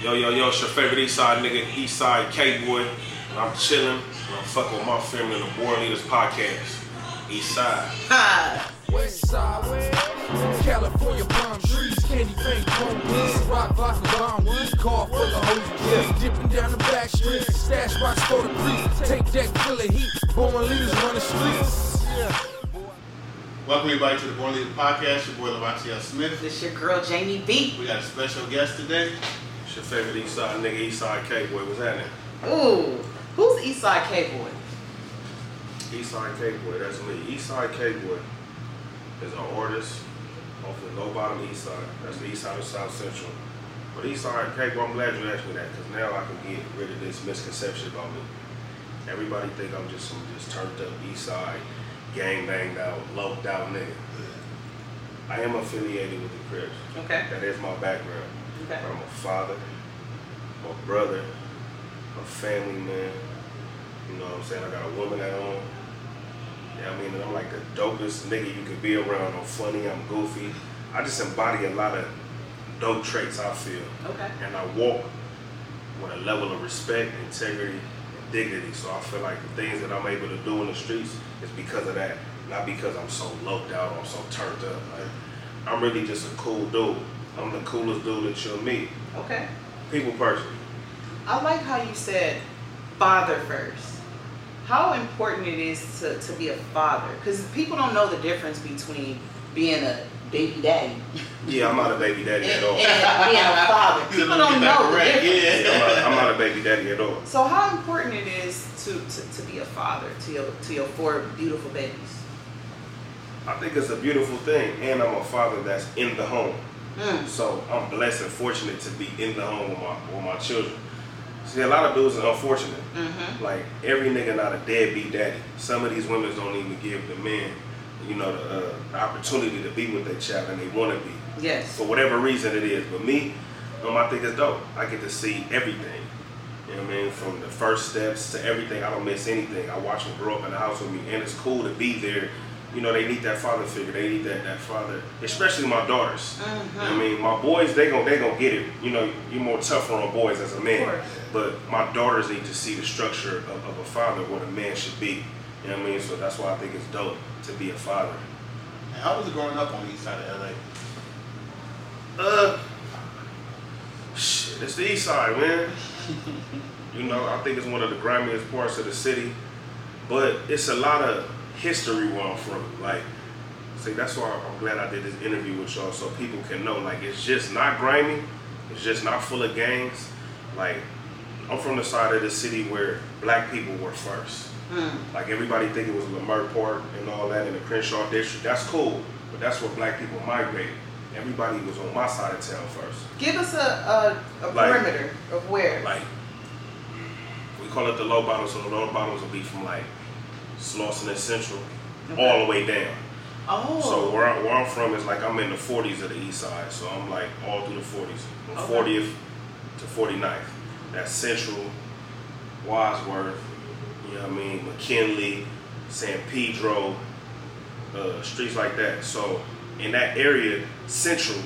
Yo, yo, yo, it's your favorite East Side nigga, East Side K-Boy. And I'm chilling, and I'm fucking with my family in the Born Leaders Podcast. East Side. Ha! West side, California palm trees, candy paint, chrome beats, rock vodka bomb weed, car full of hoes, dipping down the back streets, stash box for the priest, take that full of heat, born leaders run the streets. Welcome everybody to the Born Leader Podcast. Your boy Lavancia Smith. This your girl Jamie B. We got a special guest today. It's your favorite East Side nigga, East Side K-Boy. What's happening? Ooh, who's Eastside K Boy? East Side K-Boy, that's me. East Side K-Boy is an artist off the low bottom East Side. That's the East Side of South Central. But East Side K-Boy, I'm glad you asked me that because now I can get rid of this misconception about me. Everybody think I'm just some just turned up East Side, gang banged out, loped out nigga. I am affiliated with the Crips. Okay. That is my background. Okay. I'm a father, a brother, a family man. You know what I'm saying? I got a woman at home. Yeah, I mean, I'm like the dopest nigga you could be around. I'm funny, I'm goofy. I just embody a lot of dope traits, I feel. Okay. And I walk with a level of respect, integrity, and dignity. So I feel like the things that I'm able to do in the streets is because of that. Not because I'm so loped out or I'm so turned up. Like, I'm really just a cool dude. I'm the coolest dude that you'll meet. Okay. People person. I like how you said father first. How important it is to, to be a father. Because people don't know the difference between being a baby daddy Yeah, I'm not a baby daddy at all. and being a father. People don't know the difference. Yeah, I'm, not, I'm not a baby daddy at all. So how important it is to, to, to be a father to your to your four beautiful babies? I think it's a beautiful thing, and I'm a father that's in the home. Mm. So I'm blessed and fortunate to be in the home with my with my children. See, a lot of dudes are unfortunate. Mm-hmm. Like every nigga not a deadbeat daddy. Some of these women don't even give the men, you know, the, uh, the opportunity to be with their child, and they want to be Yes. for whatever reason it is. But me, um, I think it's dope. I get to see everything. You know what I mean? From the first steps to everything. I don't miss anything. I watch them grow up in the house with me, and it's cool to be there. You know, they need that father figure. They need that, that father, especially my daughters. You know I mean? My boys, they gon' they gon' get it. You know, you're more tougher on boys as a man. Of. But my daughters need to see the structure of, of a father, what a man should be. You know what I mean? So that's why I think it's dope to be a father. And how was it growing up on the east side of LA? Uh, shit, it's the east side, man. you know, I think it's one of the grimiest parts of the city, but it's a lot of history where I'm from. Like, see, that's why I'm glad I did this interview with y'all so people can know. Like, it's just not grimy. It's just not full of gangs. Like, I'm from the side of the city where black people were first. Mm. Like everybody think it was Leimert Park and all that in the Crenshaw district. That's cool, but that's where black people migrated. Everybody was on my side of town first. Give us a, a, a Like- perimeter of where. Like we call it the low bottoms, so the low bottoms will be from like Slauson and Central all the way down. oh. So where, I, where I'm from is like I'm in the 40s of the east side, so I'm like all through the 40s, from Okay. 40th to 49th. That's Central, Wadsworth, you know what I mean, McKinley, San Pedro, uh, streets like that. So in that area, Central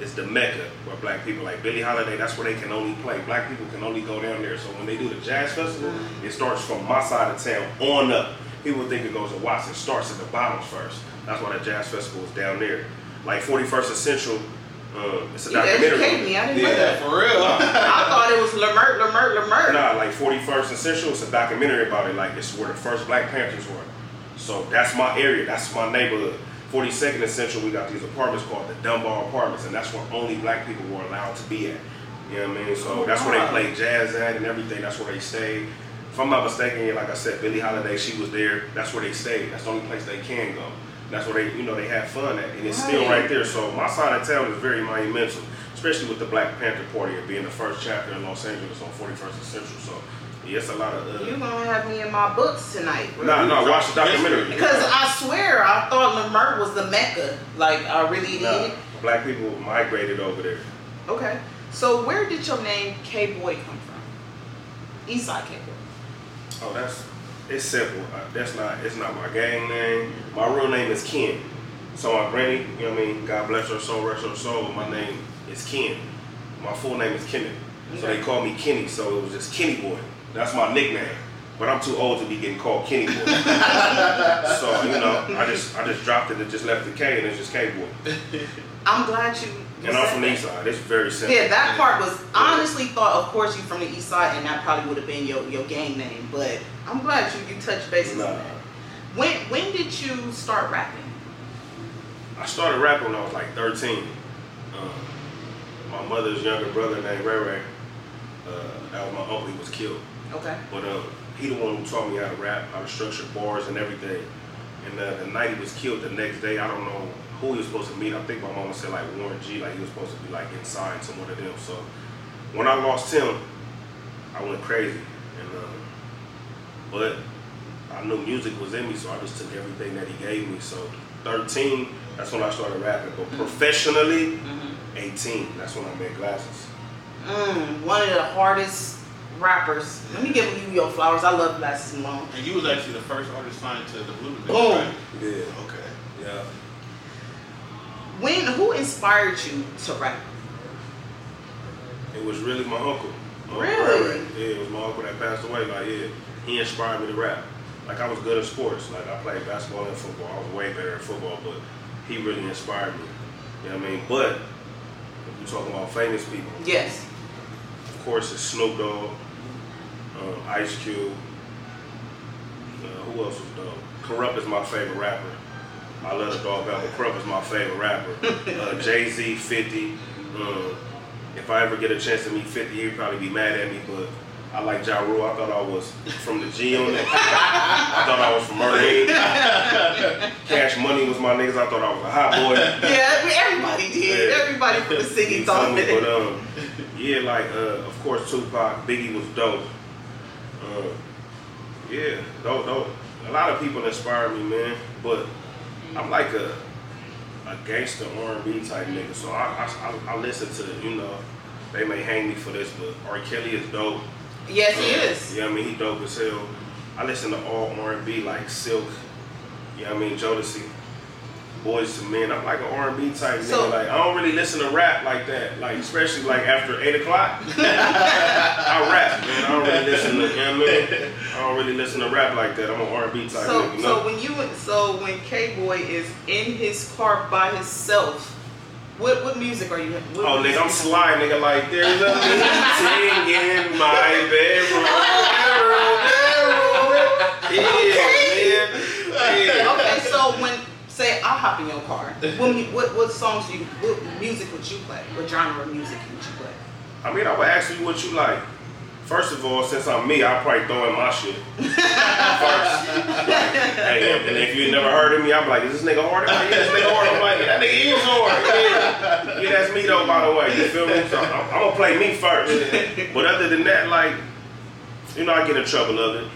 is the mecca where black people like Billie Holiday. That's where they can only play. Black people can only go down there. So when they do the jazz festival, it starts from my side of town on up. People think it goes to Watson. Starts at the bottoms first. That's why the jazz festival is down there. Like 41st Essential, uh, it's a you documentary. educated me. I didn't know Yeah, that. for real. I thought it was Leimert, Leimert, Leimert. Nah, like 41st Essential, Central, it's a documentary about it. Like it's where the first Black Panthers were. So that's my area. That's my neighborhood. 42nd and Central, we got these apartments called the Dunbar Apartments, and that's where only black people were allowed to be at. You know what I mean? So Oh, that's where they played jazz at and everything. That's where they stayed. If I'm not mistaken, like I said, Billie Holiday, she was there. That's where they stayed. That's the only place they can go. That's where they, you know, they have fun at, and it's still Right. right there. So my side of town is very monumental, especially with the Black Panther Party of being the first chapter in Los Angeles on 41st and Central. So it's a lot of. Uh, You gonna have me in my books tonight. No, Nah, no, watch the documentary. Because I swear I thought Leimert was the mecca. Like I really did. Black people migrated over there. Okay. So where did your name K Boy come from? Eastside K Boy. Oh, that's it's simple. Uh, That's not it's not my gang name. My real name is Ken. So my granny, you know what I mean. God bless her soul, rest her soul. My name is Ken. My full name is Kenneth. So they call me Kenny, so it was just Kenny Boy. That's my nickname. But I'm too old to be getting called Kenny Boy. so, you know, I just I just dropped it and just left the K and it's just K Boy. I'm glad you. you And I'm from the east side. It's very simple. Yeah, that part was I honestly thought, of course, you're from the east side, and that probably would have been your, your gang name. But I'm glad you you touched bases Nah. on that. When when did you start rapping? I started rapping when I was like 13. Um, my mother's younger brother named Ray Ray. Uh, that was my uncle. He was killed. Okay. But um, he the one who taught me how to rap, how to structure bars and everything. And uh, the night he was killed, the next day, I don't know who he was supposed to meet. I think my mama said like Warren G, like he was supposed to be like inside to one of them. So when I lost him, I went crazy. And um, but I knew music was in me, so I just took everything that he gave me. So 13, that's when I started rapping. But professionally, Mm-hmm. 18, that's when I made glasses. Mm, one of the hardest rappers. Let me give you your flowers. I love Last Malone. And you was actually the first artist signed to the Blue Division, Boom. right? Yeah, Okay. yeah. When who inspired you to rap? It was really my uncle. My Really? Ray Ray. Yeah, it was my uncle that passed away. Like, yeah, he inspired me to rap. Like, I was good at sports. Like, I played basketball and football. I was way better at football, but he really inspired me. You know what I mean? But if you're talking about famous people, Yes. of course, it's Snoop Dogg, um, Ice Cube. Uh, who else was dope? Kurupt is my favorite rapper. I love the dog out, but Kurupt is my favorite rapper. Uh, Jay Z, 50. Um, if I ever get a chance to meet 50, he'd probably be mad at me, but I like Ja Rule. I thought I was from the G Unit. I thought I was from Murder Cash Money was my niggas. I thought I was a hot boy. Yeah, everybody did. Yeah. Everybody from the city thought that. But um, yeah, like uh, of course Tupac, Biggie was dope. Uh, yeah, dope, dope. A lot of people inspire me, man. But I'm like a a gangster R&B type nigga, so I, I I listen to you know. They may hang me for this, but R. Kelly is dope. Yes, he is. Yeah, I mean he dope as hell. I listen to all R&B like Silk. You know I mean Jodeci. Boyz II Men. I'm like an R&B type So- nigga. Like I don't really listen to rap like that. Like especially like after eight o'clock. I rap, man. I don't really listen to. You know what I mean? I don't really listen to rap like that. I'm an R&B type So, nigga. so No. when you so when K Boy is in his car by himself, what what music are you? What Oh, nigga, I'm sly, nigga. Like there's a meeting in my bedroom. Yeah, man. Yeah. Okay, so when say I hop in your car, what what what songs you what music would you play? What genre of music would you play? I mean, I would ask you what you like. First of all, since I'm me, I'll probably throw in my shit first. hey, and if you never heard of me, I'm like, is this nigga hard? I'm like, yeah, this nigga hard. I'm like, that nigga is hard. Yeah. yeah, that's me though, by the way. You feel me? So I'm, I'm gonna play me first. But other than that, like, you know, I get in trouble of it.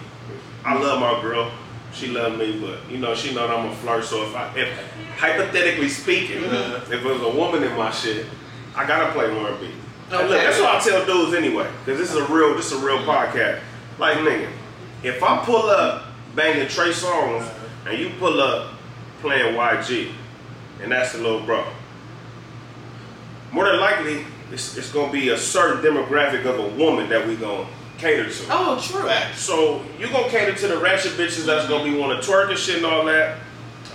I love my girl. She love me, but you know, she know that I'm a flirt. So if I, if hypothetically speaking, mm-hmm. if it was a woman in my shit, I gotta play R&B. And look, oh, that's what I tell dudes anyway, because this is a real, this is a real podcast. Like nigga, if I pull up banging Trey Songz and you pull up playing YG, and that's the little bro, more than likely it's, it's gonna be a certain demographic of a woman that we gonna cater to. Oh, true. So you gonna cater to the ratchet bitches that's gonna be wanna twerk and shit and all that.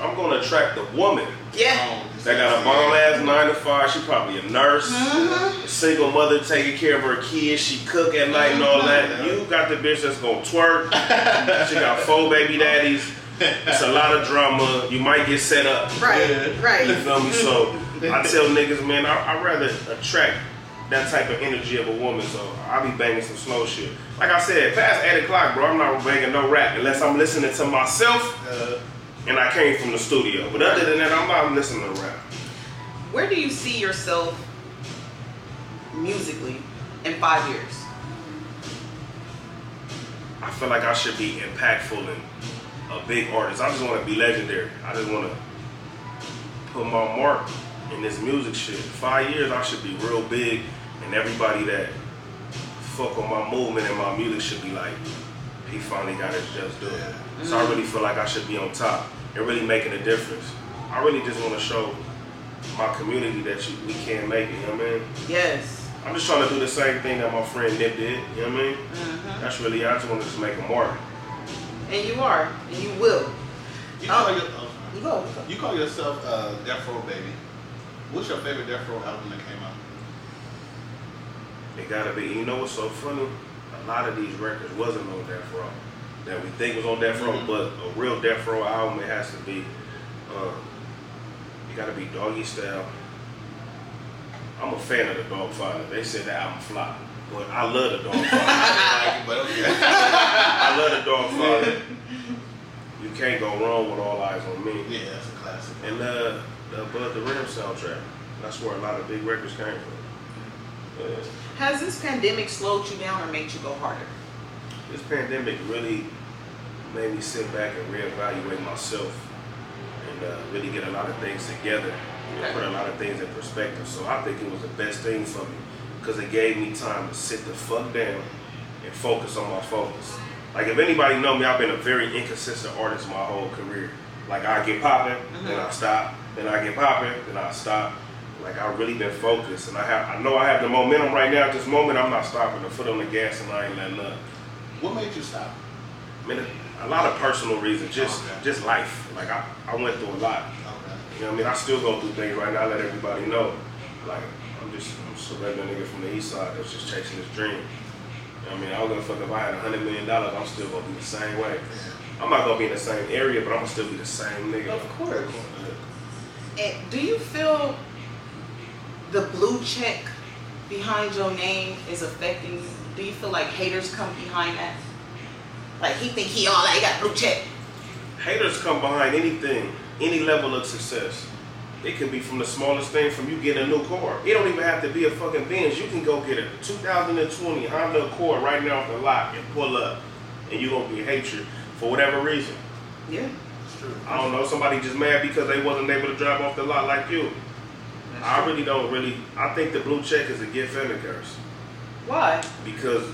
I'm gonna attract the woman Yeah. that got a bomb ass nine to five. She probably a nurse, Mm-hmm. a single mother taking care of her kids. She cook at night and all that. You got the bitch that's gonna twerk. she got four baby daddies. It's a lot of drama. You might get set up. Right. You Right. feel me? So I tell niggas, man, I I rather attract that type of energy of a woman. So I be banging some slow shit. Like I said, past eight o'clock, bro, I'm not banging no rap unless I'm listening to myself Uh, and I came from the studio. But other than that, I'm not listening to rap. Where do you see yourself musically in five years? I feel like I should be impactful and a big artist. I just want to be legendary. I just want to put my mark in this music shit. Five years, I should be real big, and everybody that fuck with my movement and my music should be like, he finally got his just due. So I really feel like I should be on top and really making a difference. I really just want to show my community that you, we can make it. You know what I mean? Yes. I'm just trying to do the same thing that my friend Nip did. You know what I mean? Mhm. That's really I just want to just make a mark. And you are, and you will. You call, Oh. your, oh, You go. you call yourself uh, Death Row Baby. What's your favorite Death Row album that came out? It gotta be. You know what's so funny? A lot of these records wasn't on Death Row that we think was on Death Row, Mhm. but a real Death Row album it has to be. Um, it gotta be Doggy Style. I'm a fan of the Dogfather. They said the album flopped, but I love the Dog Father. I like it, but okay. I love the Dogfather. You can't go wrong with All Eyez on Me. yeah, that's a classic. And uh, the Above the Rim soundtrack. That's where a lot of big records came from. Has this pandemic slowed you down or made you go harder? this pandemic really made me sit back and reevaluate myself and uh, really get a lot of things together and put a lot of things in perspective. So I think it was the best thing for me because it gave me time to sit the fuck down and focus on my focus. Like if anybody know me, I've been a very inconsistent artist my whole career. Like I get popping, then I stop, then I get popping, then I stop. Like I really been focused, and I have I know I have the momentum right now. At this moment, I'm not stopping. The foot on the gas, and I ain't letting up. What made you stop? I mean, a lot of personal reasons, just Okay. just life. Like I, I went through a lot. Okay. You know what I mean? I still go through things right now. I let everybody know. Like I'm just I'm just a regular nigga from the east side that's just chasing his dream. You know what I mean? I don't give a fuck if I had a hundred million dollars, I'm still gonna be the same way. I'm not gonna be in the same area, but I'm gonna still be the same nigga. Of course. And do you feel the blue check behind your name is affecting you? Do you feel like haters come behind that? Like he think he all that, he got blue check. Haters come behind anything, any level of success. It can be from the smallest thing, from you getting a new car. It don't even have to be a fucking Benz. You can go get a 2020 Honda Accord right now off the lot and pull up, and you gonna be hatred for whatever reason. Yeah. It's true. I don't know. Somebody just mad because they wasn't able to drive off the lot like you. I really don't really. I think the blue check is a gift and a curse Why? because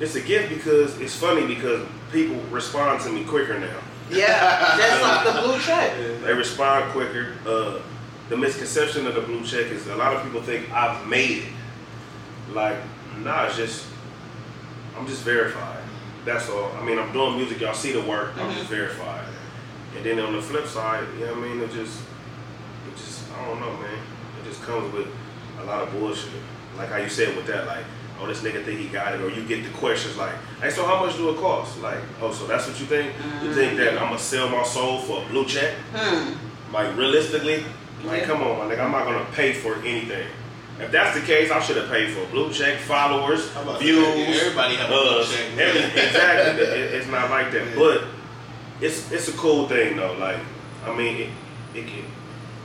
it's a gift because it's funny because people respond to me quicker now. Yeah, that's like the blue check. They respond quicker. Uh, the misconception of the blue check is a lot of people think I've made it. Like, nah, it's just I'm just verified. That's all. I mean, I'm doing music. Y'all see the work. I'm just verified. And then on the flip side, you know what I mean? It just, it just, I don't know, man. It just comes with a lot of bullshit. Like how you said with that, like, oh, this nigga think he got it, or you get the questions like, hey, so how much do it cost? Like, oh, so that's what you think? You think that I'm gonna sell my soul for a blue check? Hmm. Like realistically, like Yeah. come on, my nigga, I'm not gonna pay for anything. If that's the case, I should have paid for a blue check, followers, How views. Yeah, everybody have a blue uh, check. every- exactly. It- it's not like that, Yeah. but it's it's a cool thing though. Like, I mean, it it can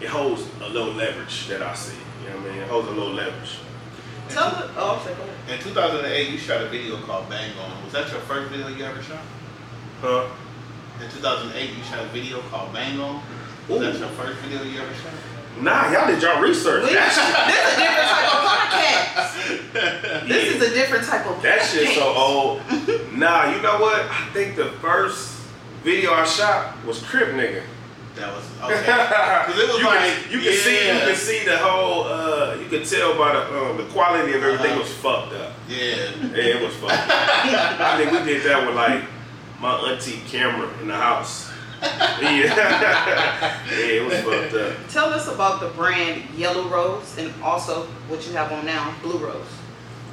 it holds a little leverage that I see. You know what I mean? It holds a little leverage. Tell the oh, I'm sorry, go ahead. In 2008, you shot a video called Bang On. Was that your first video you ever shot? Huh? In 2008, you shot a video called Bang On. Was that your first video you ever shot? Nah, y'all did y'all research. We- That this is a different type of podcast. This Yeah. is a different type of That shit so old. nah, you know what? I think the first video I shot was Crip Nigga. That was okay. Because it was you like can, you can see you can see the whole uh, you could tell by the um, the quality of everything Uh-huh. was fucked up. Yeah. Yeah, it was fucked up. I think we did that with like my auntie camera in the house. Yeah, yeah, it was fucked up. Tell us about the brand Yellow Rose and also what you have on now, Blue Rose.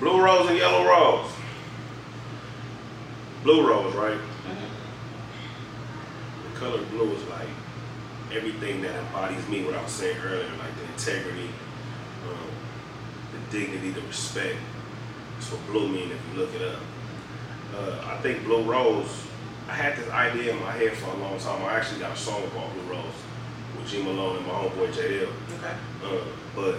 Blue rose and yellow rose. Blue rose, right? The color blue is like everything that embodies me. What I was saying earlier, like the integrity, um, the dignity, the respect. That's what blue mean if you look it up. Uh, I think Blue Rose. I had this idea in my head for a long time. I actually got a song called Blue Rose with Jim Malone and my homeboy JL. Okay. Uh, but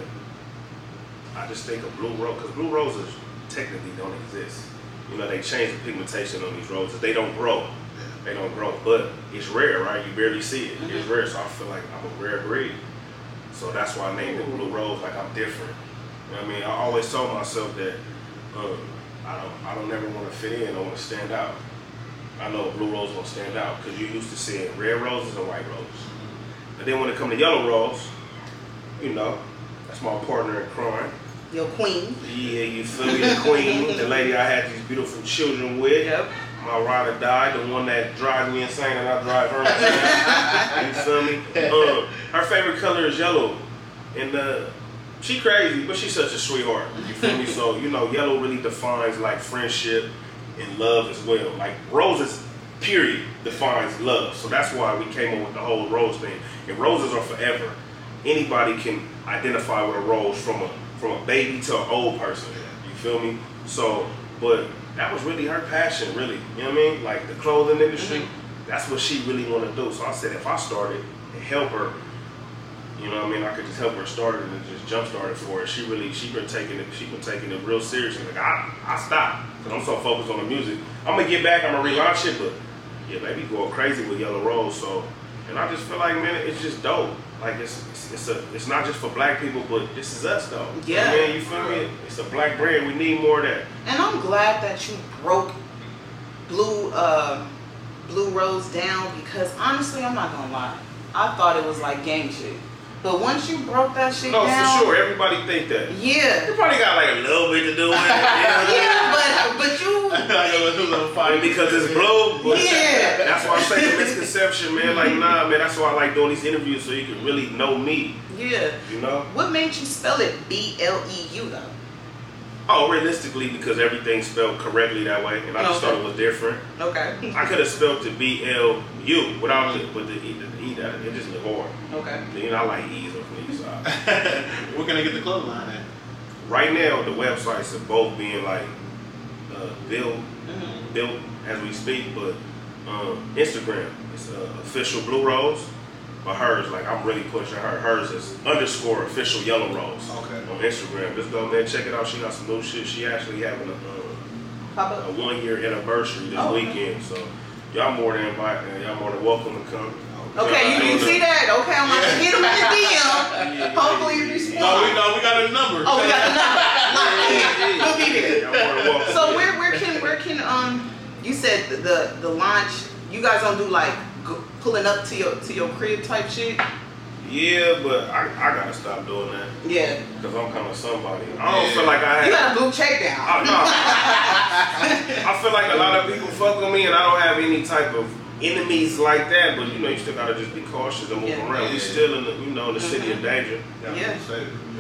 I just think of blue rose because blue roses technically don't exist. You know, they change the pigmentation on these roses. They don't grow. They don't grow, but it's rare, right? You barely see it. It's rare, so I feel like I'm a rare breed. So that's why I named it blue rose. Like I'm different. You know what I mean? I always told myself that um, I don't, I don't ever want to fit in. I want to stand out. I know a blue rose gonna stand out because you used to seeing red roses and white roses. But then when it come to yellow rose, you know, that's my partner in crime. Your queen. Yeah, you feel me? The queen, the lady I had these beautiful children with. Yep. My ride or die, the one that drives me insane and I drive her insane. you feel me? Um, her favorite color is yellow. And uh, she crazy, but she's such a sweetheart. You feel me? So, you know, yellow really defines like friendship and love as well. Like roses, period, defines love. So that's why we came up with the whole rose thing. And roses are forever. Anybody can identify with a rose from a from a baby to an old person. You feel me? So, but that was really her passion, really. You know what I mean? Like the clothing industry, mm-hmm. that's what she really want to do. So I said, if I started and help her, you know what I mean? I could just help her start it and just jumpstart it for her. She really, she been taking it, she been taking it real seriously. Like I, I stopped because I'm so focused on the music. I'm gonna get back, I'm gonna relaunch it, but yeah, baby, going crazy with Yellow Rose. So, and I just feel like, man, it's just dope. Like it's, it's, it's a, it's not just for black people, but this is us though. Yeah. Man, you feel me? It's a black brand. We need more of that. And I'm glad that you broke Blue uh, Blue Rose down because honestly, I'm not gonna lie. I thought it was like gang shit. But once you broke that shit No, down, for sure. Everybody think that. yeah, You probably got like a little bit to do with it. you know? yeah, but but you, Like it a little fight. because it's blue. But Yeah. That's why I say the misconception, man. Like, nah, man. That's why I like doing these interviews so you can really know me. yeah. You know? What made you spell it B L E U though? Oh, realistically, because everything's spelled correctly that way, and I just Okay. thought it was different. Okay. I could have spelled it B L U without the, but the E, the E that it just look hard. Okay. You know, I like E's on me, so. We're gonna get the clothing line at. Right now, the websites are both being like uh, built, Mhm. built as we speak, but um, Instagram is uh, official Blue Rose, but hers, like I'm really pushing her. Hers is underscore official Yellow Rose Okay. on Instagram. Just go, man, check it out. She got some new shit. She actually having a, uh, a one year anniversary this Oh, okay. weekend, so y'all more than invited. Y'all more than welcome to come. Okay, you, you see that? Okay, I'm about to hit him in the DM. Yeah, Hopefully you No, we respond. know we got a number. Oh, we got the number. Locked in. We'll be there. Y'all more. So where where can where can um you said the the, the launch you guys don't do like go, pulling up to your to your crib type shit? Yeah, but I, I gotta stop doing that. Yeah. Cause I'm kind of somebody. I don't Yeah. feel like I have. You got a blue check down. I, no. I feel like a lot of people fuck with me, and I don't have any type of enemies like that. But you know, you still gotta just be cautious and move Yeah. around. We still in the, you know, in the city of danger. Yeah.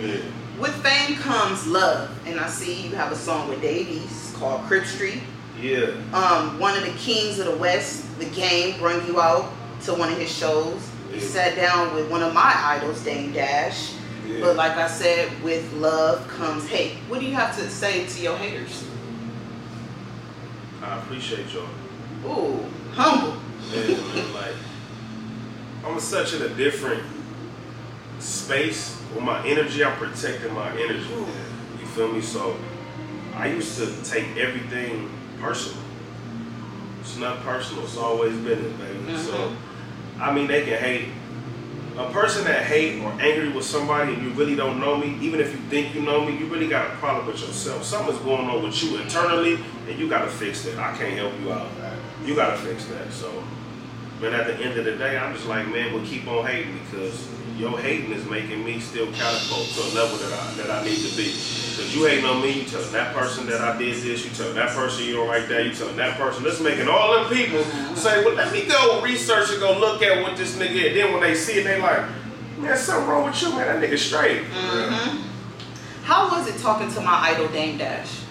Yeah. With fame comes love, and I see you have a song with Dave East called Crip Street. Yeah. Um, one of the kings of the West, the game, brought you out to one of his shows. Yeah. sat down with one of my idols, Dame Dash. Yeah. But like I said, with love comes hate. What do you have to say to your haters? I appreciate y'all. Ooh, humble. Yeah, man, like I'm such in a different space with my energy. I'm protecting my energy. You feel me? So I used to take everything personal. It's not personal. It's always business, baby. So Mhm. I mean, they can hate. A person that hate or angry with somebody and you really don't know me, even if you think you know me, you really got a problem with yourself. Something's going on with you internally, and you got to fix that. I can't help you out. You got to fix that. So, man, at the end of the day, I'm just like, man, we'll keep on hating because your hating is making me still catapult to a level that I that I need to be. Because you hating on me, you telling that person that I did this, you telling that person you don't like that, you telling that person. This making all them people say, well, let me go research and go look at what this nigga is. Then when they see it, they like, man, something wrong with you, man. That nigga straight. hmm How was it talking to my idol Dame Dash?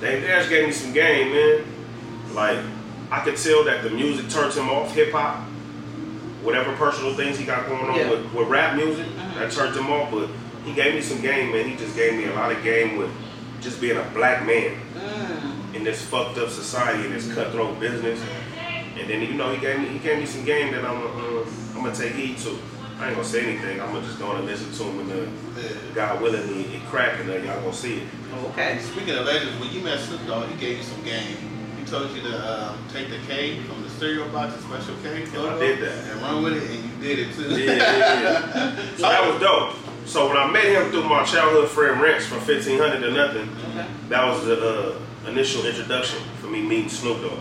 Dame Dash gave me some game, man. Like, I could tell that the music turns him off, hip hop. Whatever personal things he got going on Yeah. with, with rap music, Mhm. that turned him off. But he gave me some game, man. He just gave me a lot of game with just being a black man Mm. in this fucked up society in this cutthroat business. And then you know he gave me he gave me some game that I'm uh, I'm gonna take heed to. I ain't gonna say anything. I'm gonna just gonna listen to him and uh, Yeah. God willing, it, it cracking. Uh, y'all gonna see it. Okay. Speaking of legends, when you met Snoop Dogg, he gave you some game. He told you to um, take the K from the cereal box, the special K, I did that. and run with it, and you did it too. Yeah, yeah, yeah. So that was dope. So when I met him through my childhood friend Rance from 1500 to nothing, Okay. that was the uh, initial introduction for me meeting Snoop Dogg.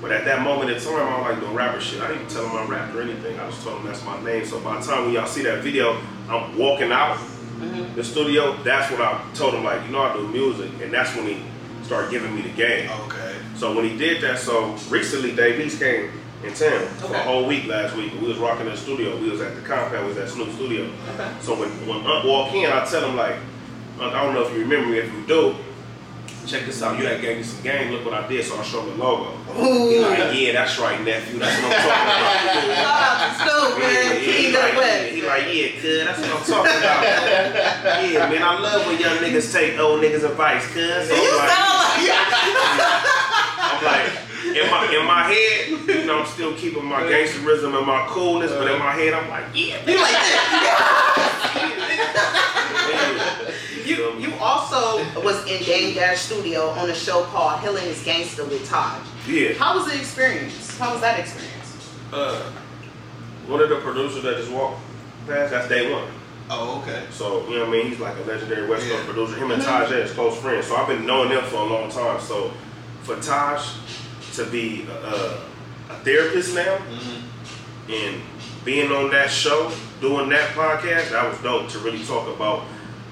But at that moment in time, I was like doing rapper shit. I didn't even tell him I rapped or anything. I just told him that's my name. So by the time when y'all see that video, I'm walking out Mhm. the studio, that's when I told him like, you know, I do music, and that's when he started giving me the game. Okay. So when he did that, so recently Dave East came in town for a whole week last week. We was rocking the studio. We was at the compound. We was at Snoop Studio. Okay. So when when Unc walk in, I tell him like, Unc, I don't know if you remember me. If you do, check this out. You had gave me some game. Look what I did. So I show him the logo. He like, yeah, that's right, nephew. That's what I'm talking about. Shout out to Snoop, Yeah, man. he like, he like, yeah, cuz, that's what I'm talking about. yeah, man, I love when young niggas take old niggas' advice, cuz. So You like, sound like I'm like, in my in my head, you know, I'm still keeping my gangsterism and my coolness, but in my head, I'm like, yeah, you like that. You you also was in Dame Dash Studio on a show called Healin' is Gangsta with Taj. yeah. How was the experience? How was that experience? Uh, one of the producers that just walked past, that's day one. Oh, okay. So, you know what I mean? He's like a legendary West Coast Yeah. producer. Him and Taj is close friends. So I've been knowing them for a long time. So for Taj to be a, a, therapist now Mm-hmm. and being on that show, doing that podcast, that was dope to really talk about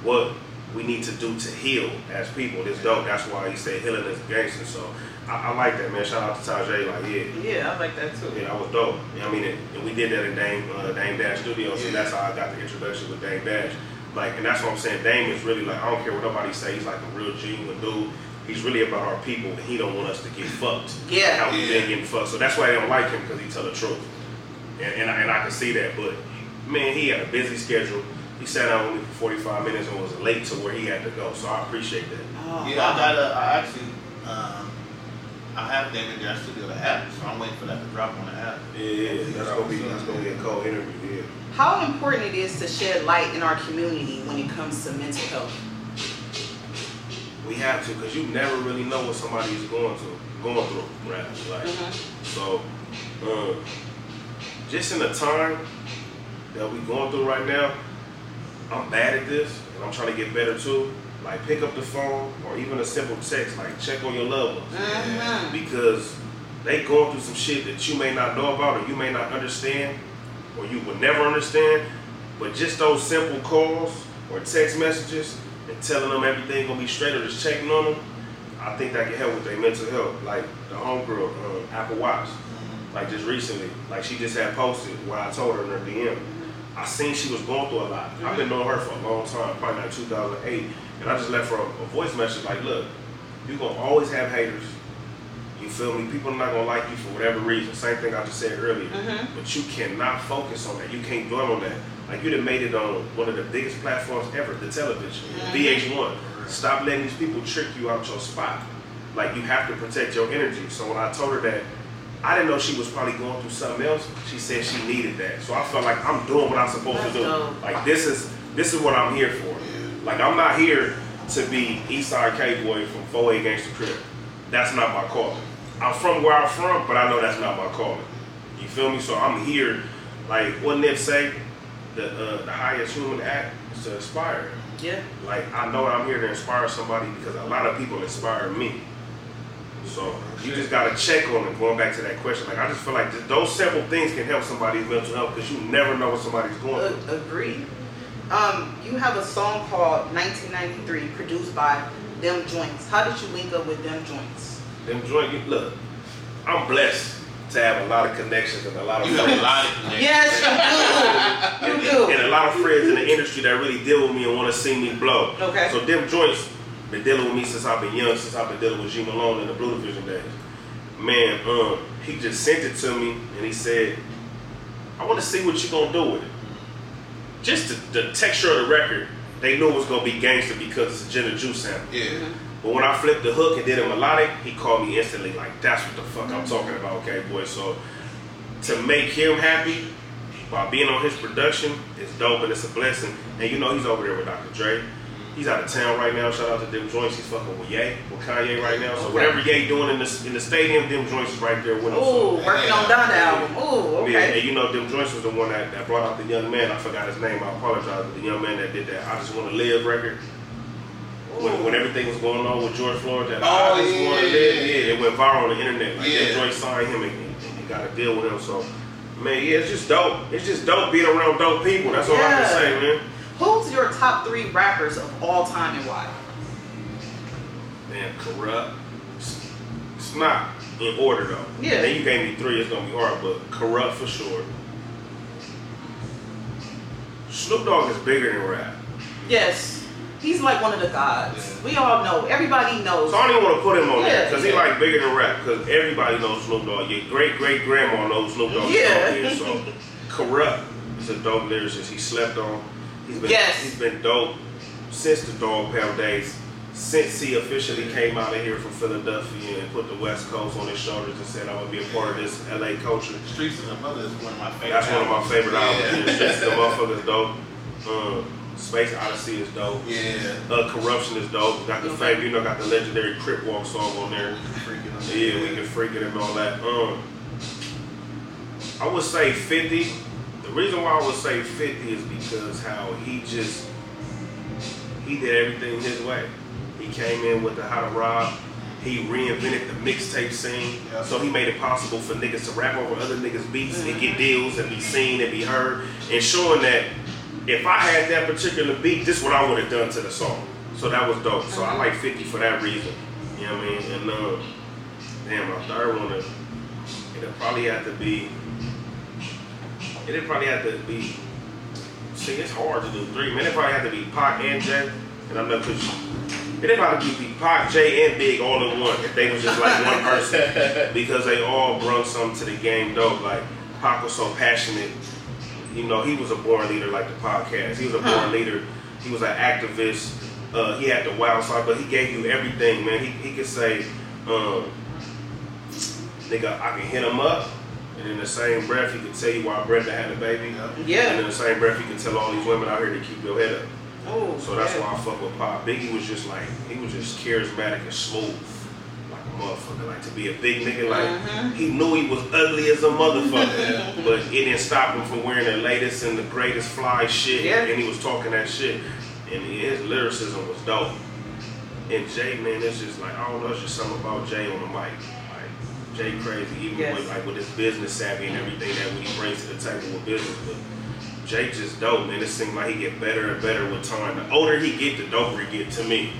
what we need to do to heal as people. It's dope. That's why he said healing is gangster. So I, I like that, man. Shout out to Tajay. Like, yeah. Yeah, I like that too. Yeah, I was dope. I mean, and, and we did that in Dame uh, Dame Dash Studios, so Yeah. that's how I got the introduction with Dame Dash. Like, and that's what I'm saying. Dame is really like I don't care what nobody say. He's like a real genuine dude. He's really about our people, and he don't want us to get fucked. Yeah. how we Yeah. been getting fucked. So that's why they don't like him because he tell the truth, and and I, and I can see that. But man, he had a busy schedule. He sat down with me for 45 minutes and was late to where he had to go. So I appreciate that. Oh, Yeah, I got a. I actually. Um, I have Damon Dash Studio the app, so I'm waiting for that to drop on the app. Yeah, yeah, that's gonna be that's gonna be a cold interview. Yeah. How important it is to shed light in our community when it comes to mental health. We have to, cause you never really know what somebody's going to going through, right? Like, Mhm. so, um, just in the time that we going through right now, I'm bad at this, and I'm trying to get better too. Like, pick up the phone, or even a simple text, like check on your loved ones, Mhm. because they going through some shit that you may not know about, or you may not understand, or you would never understand. But just those simple calls or text messages and telling them everything gonna be straight or just checking on them, I think that can help with their mental health. Like the homegirl, um, Apple Watts, like just recently, like she just had posted what I told her in her DM. I seen she was going through a lot. I've been knowing her for a long time, probably like 2008, and I just left her a, a voice message like, look, you're gonna always have haters. You feel me? People are not gonna like you for whatever reason. Same thing I just said earlier. Mhm. But you cannot focus on that. You can't dwell on that. Like you done made it on one of the biggest platforms ever, the television, VH1. Stop letting these people trick you out your spot. Like you have to protect your energy. So when I told her that, I didn't know she was probably going through something else. She said she needed that. So I felt like I'm doing what I'm supposed That's to do. dope. Like this is this is what I'm here for. Like I'm not here to be Eastside K boy from 4A Gangster Crib. That's not my calling. I'm from where I'm from, but I know that's not my calling. You feel me? So I'm here, like what Nip say, the uh, the highest human act is to inspire. Yeah. Like I know I'm here to inspire somebody because a lot of people inspire me. So you just gotta check on it. Going back to that question, like I just feel like th- those simple things can help somebody's mental health because you never know what somebody's going through. A- agreed. Um, you have a song called 1993 produced by Dem Jointz. How did you link up with Dem Jointz? Them joint, you, look, I'm blessed to have a lot of connections and a lot of You have a lot of connections. Yes, you do. You do. and do. a lot of friends in the industry that really deal with me and want to see me blow. Okay. So Dem Jointz been dealing with me since I've been young, since I've been dealing with G Malone in the Blue Division days. Man, um, he just sent it to me and he said, I want to see what you're gonna do with it. Just the, the texture of the record, they knew it was gonna be gangster because it's a Gin and Juice sample. Yeah. But when I flipped the hook and did a melodic, he called me instantly like, that's what the fuck I'm talking about, okay, boy. So to make him happy by being on his production is dope and it's a blessing. And you know he's over there with Dr. Dre. He's out of town right now. Shout out to Dem Jointz. He's fucking with Ye, with Kanye right now. So whatever Ye doing in the in the stadium, Dem Jointz is right there with him. Ooh, So, working on Donda album. Ooh, okay. yeah, and you know Dem Jointz was the one that, that brought out the young man. I forgot his name. I apologize. But the young man that did that I Just Want to Live record. When, when everything was going on with George Floyd, that Oh, I just yeah, want to yeah, live, yeah. yeah, it went viral on the internet. Like Yeah. Dem Jointz signed him and, and, and got a deal with him. So, man, yeah, it's just dope. It's just dope being around dope people. That's all I Yeah. can say, man. Who's your top three rappers of all time and why? Man, Kurupt. It's, it's not in order though. Yeah. Then you gave me three, it's gonna be hard, but Kurupt for sure. Snoop Dogg is bigger than rap. Yes, he's like one of the gods. Yeah. We all know. Everybody knows. So I don't even want to put him on there Yeah, because he like bigger than rap. Because everybody knows Snoop Dogg. Your great great grandma knows Snoop Dogg. Yeah. Is so Kurupt is a dope lyricist. He slept on. He's been Yes. he's been dope since the Dog Pound days. Since he officially came out of here from Philadelphia and put the West Coast on his shoulders and said, "I'm gonna be a part of this LA culture." Streets of the Mother is one of my favorite. That's one of my favorite albums. Yeah. Yeah. Streets of the motherfuckers dope. Um, Space Odyssey is dope. Yeah. Uh, Kuruption is dope. Got the favorite, you know, got the legendary Crip Walk song on there. Freaking on Yeah, we can freak it and all that. Um, I would say 50. The reason why I would say 50 is because how he just he did everything his way. He came in with the How to Rob. He reinvented the mixtape scene, Yeah. so he made it possible for niggas to rap over other niggas' beats and get deals and be seen and be heard, and showing that if I had that particular beat, this is what I would have done to the song. So that was dope. So I like 50 for that reason. You know what I mean? And um, damn, my third one, is- it'll probably have to be. It'll probably have to be. See, it's hard to do three. Man, it probably have to be Pac and Jay. And I'm not because it'd probably be Pac, Jay, and Big all in one if they was just like one person because they all brought something to the game. Dope. Like Pac was so passionate. You know, he was a born leader like the podcast. He was a born Huh. leader. He was an activist. Uh, he had the wild side, but he gave you everything, man. He, he could say, um, nigga, I can hit him up. And in the same breath, he could tell you why Brenda had a baby. Yeah. And in the same breath, he could tell all these women out here to keep your head up. Oh, So that's yeah. why I fuck with Pop. Biggie was just like, he was just charismatic and smooth. Like motherfucker. Like to be a big nigga, like Mhm. he knew he was ugly as a motherfucker. but it didn't stop him from wearing the latest and the greatest fly shit. Yeah. And he was talking that shit. And his lyricism was dope. And Jay, man, it's just like, I don't know, it's just something about Jay on the mic. Like, Jay crazy, even Yes. with like with his business savvy and everything that he brings to the table with business. But Jay just dope, man. It seems like he get better and better with time. The older he get, the doper he get to me.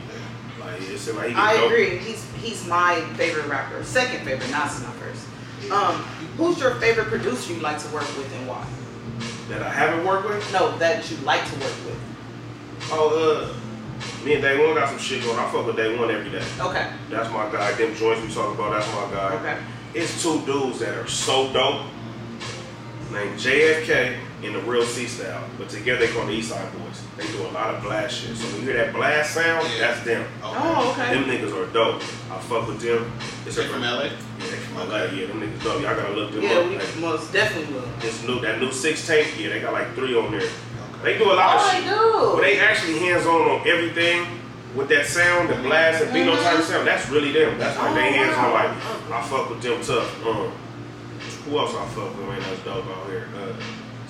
Like it like he I dope. agree. He's he's my favorite rapper. Second favorite, not my first. Um, who's your favorite producer you like to work with and why? That I haven't worked with. No, that you like to work with. Oh, uh, me and Day One got some shit going. I fuck with Day One every day. Okay. That's my guy. Dem Jointz we talk about, that's my guy. Okay. It's two dudes that are so dope. Named JFK and the Real C Style. But together they call the East Side Boys. They do a lot of blast shit. So when you hear that blast sound, Yeah. that's them. Oh, okay. Them niggas are dope. I fuck with them. It's They a from LA? Yeah, they from LA. Yeah, them niggas dope. Y'all gotta look them Yeah, up. we Like, most definitely will. this new that new six tape, yeah, they got like three on there. They do a lot of Oh, shit. they do. But they actually hands on on everything with that sound, the blast, and beat no type of sound. That's really them. That's like they Oh, hands on. wow. Like I fuck with them tough. Um, who else I fuck with? Man, that's dope out here. Uh,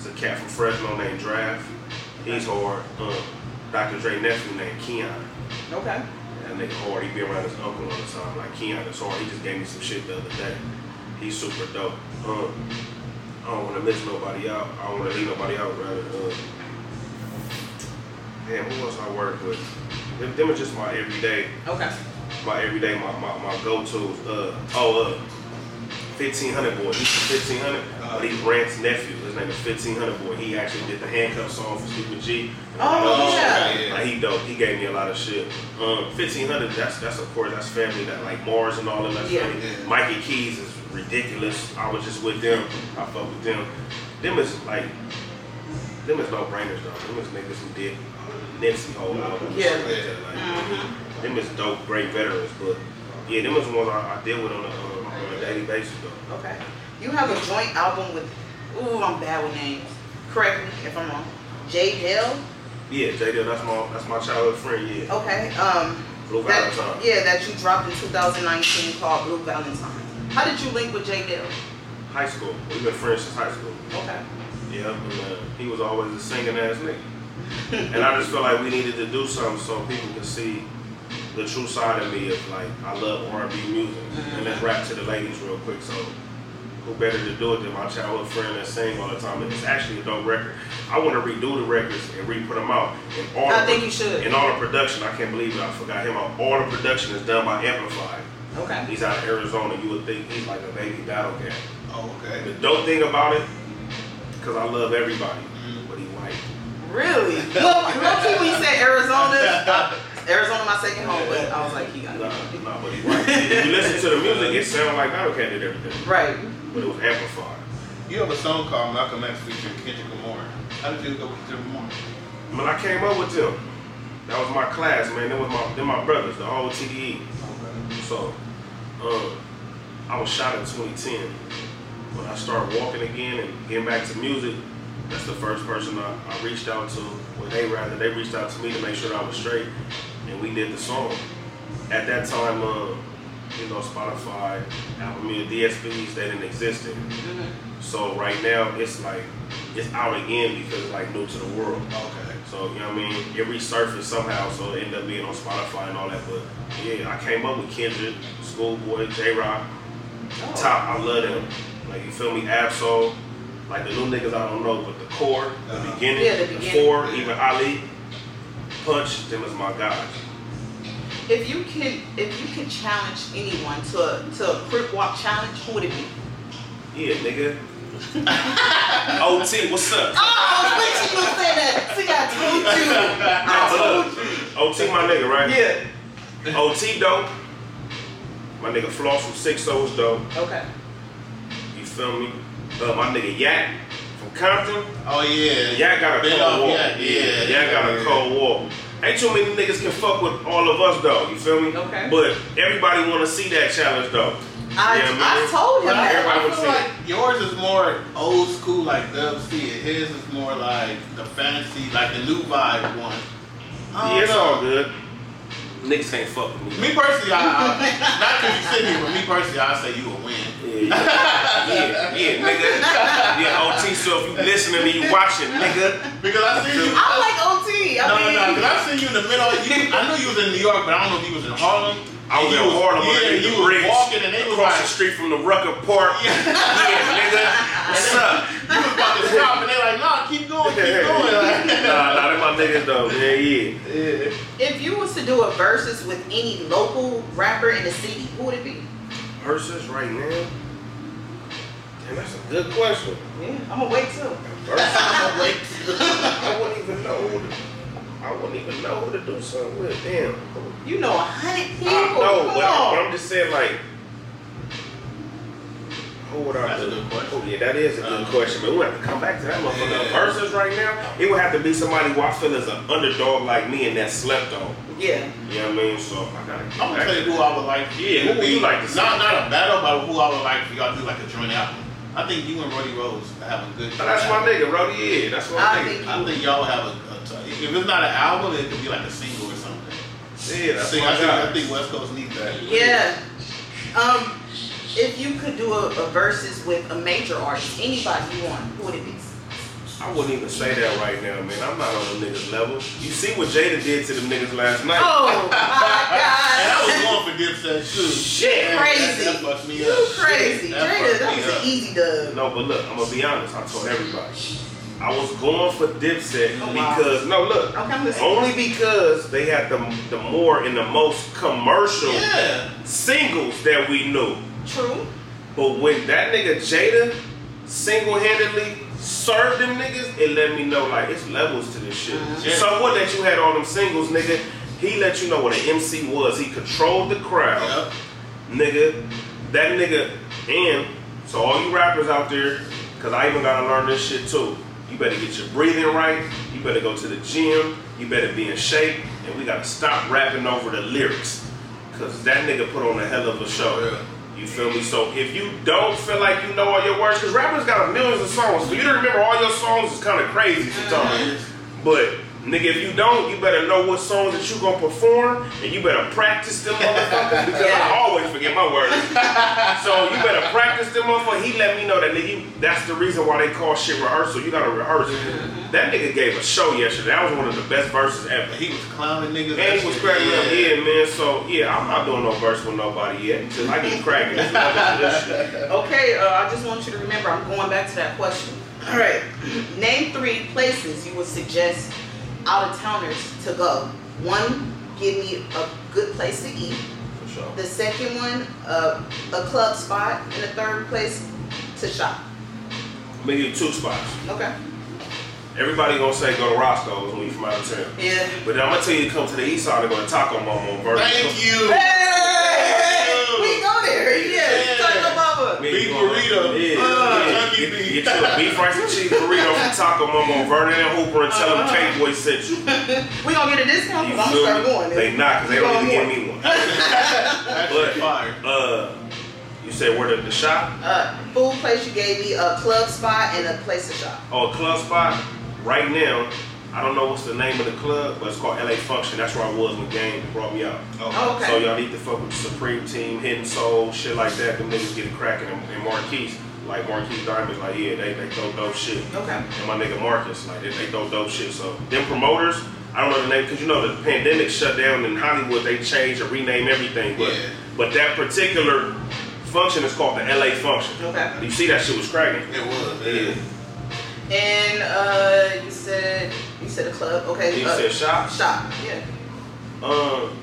it's a cat from Fresno named Draft. He's hard. Um, Dr. Dre nephew named Keon. Okay. That nigga hard. He be around his uncle all the time. Like Keon is hard. He just gave me some shit the other day. He's super dope. Um, I don't want to miss nobody out. I don't want to leave nobody out. Rather, uh, damn, who else I work with? Them, them are just my everyday, Okay. my everyday, my my, my go-tos. Uh, oh, uh, 1500 boy. He's from 1500, but he's Brant's nephew. His name is 1500 boy. He actually did the handcuff song for Stupid G. Oh, yeah. Like he dope. He gave me a lot of shit. Um, 1500. That's that's of course that's family. That like Mars and all of that. Yeah. family. Yeah. Mike & Keys is ridiculous. I was just with them. I fuck with them. Them is like them is no brainers though. Them is niggas who did Nipsey whole album. and Yeah. shit like that. Like, Mhm. Them is dope, great veterans. But yeah, them is the ones I, I deal with on a, um, on a daily basis though. Okay. You have a joint album with. Ooh, I'm bad with names. Correct me if I'm wrong. Jay Dell. Yeah, J Dilla, that's my that's my childhood friend. Yeah, Okay. Um. Blue That, Valentine. yeah, that you dropped in 2019 called Blue Valentine. How did you link with Jay Dell? High school. We've been friends since high school. Okay. Yeah, and, uh, he was always a singing ass nigga. and I just felt like we needed to do something so people could see the true side of me of like I love R&B music. And let's rap to the ladies real quick. So who better to do it than my childhood friend that sing all the time? And it's actually a dope record. I want to redo the records and re-put them out. And all I the, think you should. And all the production, I can't believe it. I forgot him. All the production is done by Amplified. Okay. He's out of Arizona. You would think he's like a baby battle cat. Oh, okay. The dope thing about it, because I love everybody, Mm. but he white. Really? Look, look when you said Arizona, uh, Arizona my second home, but I was like, he got Nah, it. nah, but he white. if you listen to the music, it sounds like Battle Cat did everything, Right. But it was amplified. You have a song called Malcolm X featuring Kendrick Lamar. How did you go with Kendrick Lamar? When I came up with them, that was my class, man. That was my, they're my brothers, the whole TDE. Okay. So, um, I was shot in 2010. When I started walking again and getting back to music, that's the first person I, I reached out to. Well, they rather they reached out to me to make sure that I was straight, and we did the song. At that time, um, you know, Spotify, Apple Music, DSPs, they didn't exist. Then. Mm-hmm. So right now, it's like it's out again because it's like new to the world. Okay. So, you know what I mean? It resurfaced somehow, so it ended up being on Spotify and all that. But yeah, I came up with Kendrick, Schoolboy, J Rock, Oh. Top, I love them. Like, you feel me? Absol, like the new niggas I don't know, but the core, the Uh-huh. beginning, Yeah, the the, beginning. four, even Ali, Punch, them is my guys. If you can if you can challenge anyone to a to a crip walk challenge, who would it be? Yeah, nigga. OT, what's up? Oh, I was waiting you to say that. See, I told you. I told you. OT my nigga, right? Yeah. OT dope. My nigga Floss from Six O's dope. Okay. You feel me? Uh, my nigga Yak from Compton. Oh yeah. Yak got a Been cold off, wall. Yeah, yeah. Yak got a cold wall. Ain't too many niggas can fuck with all of us though. You feel me? Okay. But everybody want to see that challenge though. I, Yeah, man. I told him But that. Everybody I would feel say like yours is more old school, like Dub C. and His is more like the fancy, like the new vibe one. I don't Yeah, it's know. all good. Niggas can't fuck with me. Me personally, I, I not because you sitting here, but me personally, I say you will win. Yeah, yeah, yeah, nigga. Yeah, OT. So if you listening and you watching, nigga. Because I see you. I like OT. I no, mean, no, no, because I seen you in the middle. You, I knew you was in New York, but I don't know if you was in Harlem. I was And in you Harlem, Yeah, yeah, you the was bridge, walking, and they was across like, the street from the Rucker Park. Yeah. yeah, nigga. What's up? you was about to stop, and they like, nah, keep going, keep going. Like, nah, nah, they my niggas though. Yeah, yeah. yeah. if you was to do a versus with any local rapper in the city, who would it be? Versus right now. Damn, that's a good question. Yeah, I'm gonna wait too. Versus, I'm wait. I wouldn't even know who to. I wouldn't even know who to do something with. Damn. You know a hundred people. I know, Come but, on. but I'm just saying like. Who would I That's a do? good question. Oh, yeah, that is a good Uh-huh. question, But We have to come back to that motherfucker. Yeah. Versus right now, it would have to be somebody who I feel is an underdog like me and that slept on. yeah. You know what I mean? So I gotta. I'm gonna tell you who I would like. Yeah, who would you like to see? Not not a battle, but who I would like for y'all to do like a joint album. I think you and Roddy Rose have a good. But that's my album. nigga, Roddy. Yeah, that's my I nigga. think- I think y'all have a, a t- if it's not an album, it could be like a single or something. Yeah, that's I think, my I think. I think West Coast needs that. Yeah. Um, if you could do a, a versus with a major artist, anybody you want, who would it be? I wouldn't even say that right now, man. I'm not on the niggas level. You see what Jada did to them niggas last night? Oh my god. And I was going for Dipset too. Shit. Crazy. That, that fucked me You up. crazy. That Jada, that was an easy dub. No, but look, I'm gonna be honest. I told everybody. I was going for Dipset Oh, wow. because no, look, Okay, only because they had the the more and the most commercial Yeah. singles that we knew. True. But when that nigga Jada single-handedly served them niggas, it let me know like it's levels to this shit. Mhm. Yeah. So what that you had all them singles, nigga, he let you know what an MC was. He controlled the crowd, Yep. nigga. That nigga, and so all you rappers out there, cause I even gotta learn this shit too. You better get your breathing right. You better go to the gym. You better be in shape, and we gotta stop rapping over the lyrics, cause that nigga put on a hell of a show. Yeah. You feel me? So if you don't feel like you know all your words, because rappers got millions of songs, for you to remember all your songs is kind of crazy sometimes. But Nigga, if you don't, you better know what songs that you gonna perform, and you better practice them motherfuckers because I always forget my words. so you better practice them motherfuckers. He let me know that nigga, that's the reason why they call shit rehearsal. You gotta rehearse. That nigga gave a show yesterday. That was one of the best verses ever. He was clowning niggas. And he was cracking up, yeah, man. So yeah, I'm not doing no verse with nobody yet until I get cracking. This motherfucker. Okay, uh, I just want you to remember, I'm going back to that question. All right, name three places you would suggest out of towners to go. One, give me a good place to eat. For sure. The second one, uh, a club spot. And the third place to shop. I'm gonna give you two spots. Okay. Everybody gonna say go to Roscoe's when you from out of town. Yeah. But I'm gonna tell you to come to the east side and go to Taco Mama on Vernon. Thank you. Hey, we go there. Yes, Yeah. Taco Mama. Me, Beef you burrito. Yeah, yeah. chunky Get, get you a beef rice and cheese burrito from Taco Mama on Vernon and Hooper and tell them Uh-huh. K-Boy sent you. We gonna get a discount because I'm gonna start going. They not, because they don't even give me one. That's But- fire. Uh, you said where the, the shop? Uh, food place you gave me, a club spot, and a place to shop. Oh, a club spot. Right now, I don't know what's the name of the club, but it's called LA Function. That's where I was when Game brought me out. Oh, okay. So y'all need to fuck with the Supreme Team, Hidden Soul, shit like that. Them niggas get it cracking. And, and Marquise, like Marquise Diamonds, like yeah, they, they throw dope shit. Okay. And my nigga Marcus, like they, they throw dope shit. So them promoters, I don't know the name because you know the pandemic shut down in Hollywood. They changed or rename everything, but Yeah. but that particular function is called the LA Function. Okay. You see that shit was cracking. It was. Yeah. Yeah. And uh, you said you said a club. Okay. You uh, said shop. shop. Yeah. Um,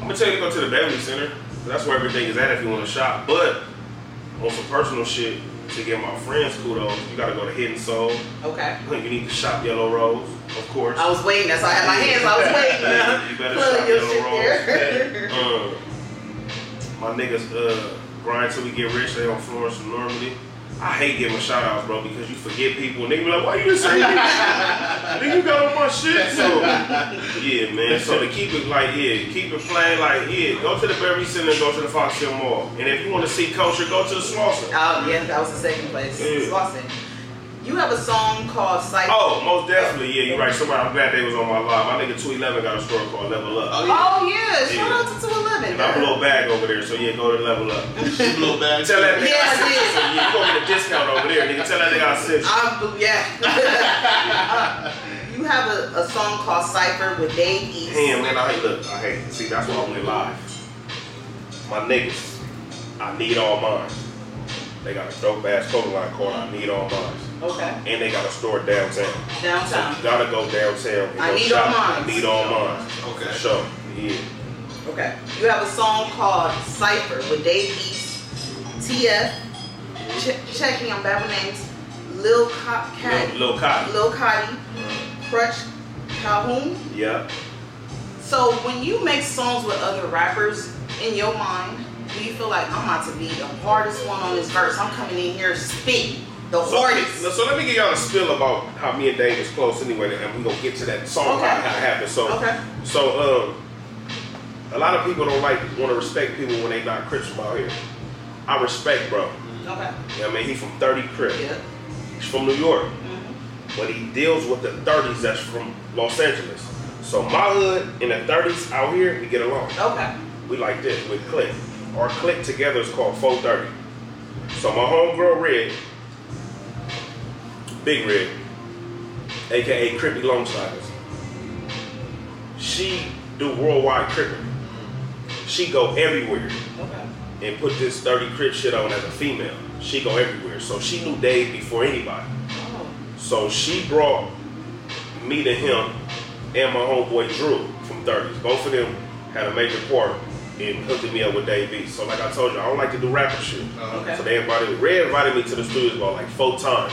I'm gonna tell you to go to the Beverly Center. That's where everything is at if you want to shop. But on some personal shit, to get my friends kudos, you gotta go to Hidden Soul. Okay. You need to shop Yellow Rose, of course. I was waiting. That's why I had my hands. I was waiting. Yeah, you better shop Yellow there. Um, my niggas uh, grind till we get rich. They on Florence and Normandy. I hate giving shout outs, bro, because you forget people. and they be like, why you didn't say that? Nigga, you got on my shit. So, yeah, man. So to keep it like, yeah, keep it plain, like, yeah, go to the Beverly Center and go to the Fox Hill Mall. And if you want to see culture, go to the Slauson. Oh yeah, that was the second place. Yeah. Slauson. You have a song called Psych. Oh, most definitely, yeah, you're right. Somebody, I'm glad they was on my live. My nigga 211 got a store called Level Up. Oh, yeah. Oh yeah, shout Yeah. out to 211. And I'm a little bag over there, so yeah, go to Level Up. She blew back. Tell that nigga Yeah, I I you, did. so yeah, you gonna get a discount over there, nigga. Tell that nigga I sent you. I'm, yeah. Uh, you have a, a song called Cypher with Dave East. Damn, man, I hate look. I hate. See, that's why I went live. My niggas, I need all mine. They got a dope ass clothing line called I Need All Mine, Okay. and they got a store downtown. So Downtown. you gotta go downtown. And I go Need shop. All Mines. I need all mine. Okay. For sure. Yeah. Okay. You have a song called Cypher with Dave East, TF, Ch- check me, I'm bad with names, Lil Co- Cat, Lil, Lil Cotton. Lil Cotty, Crutch Calhoun. Yeah. So when you make songs with other rappers, in your mind, do you feel like I'm about to be the hardest one on this verse? I'm coming in here spitting the So, hardest. so let me give y'all a spill about how me and Dave is close anyway, and we're gonna get to that song Okay. how, it happened. So, Okay. so um, a lot of people don't like want to respect people when they not Crips from out here. I respect, bro. Okay. What I mean? He from 30 Crip. Yeah. He's from New York, Mhm. but he deals with the 30s that's from Los Angeles. So my hood in the 30s out here, we get along. Okay. We like this with Click. Our click together is called 430. So my homegirl Red, Big Red, aka Crippy Longsiders, she do worldwide cripping. She go everywhere Okay. and put this 30 crip shit on as a female. She go everywhere. So she knew Dave before anybody. Oh. So she brought me to him and my homeboy Drew from 30s. Both of them had a major part in hooking me up with Dave East. So like I told you, I don't like to do rapper shit. Okay. So they invited Red invited me to the studio about like four times.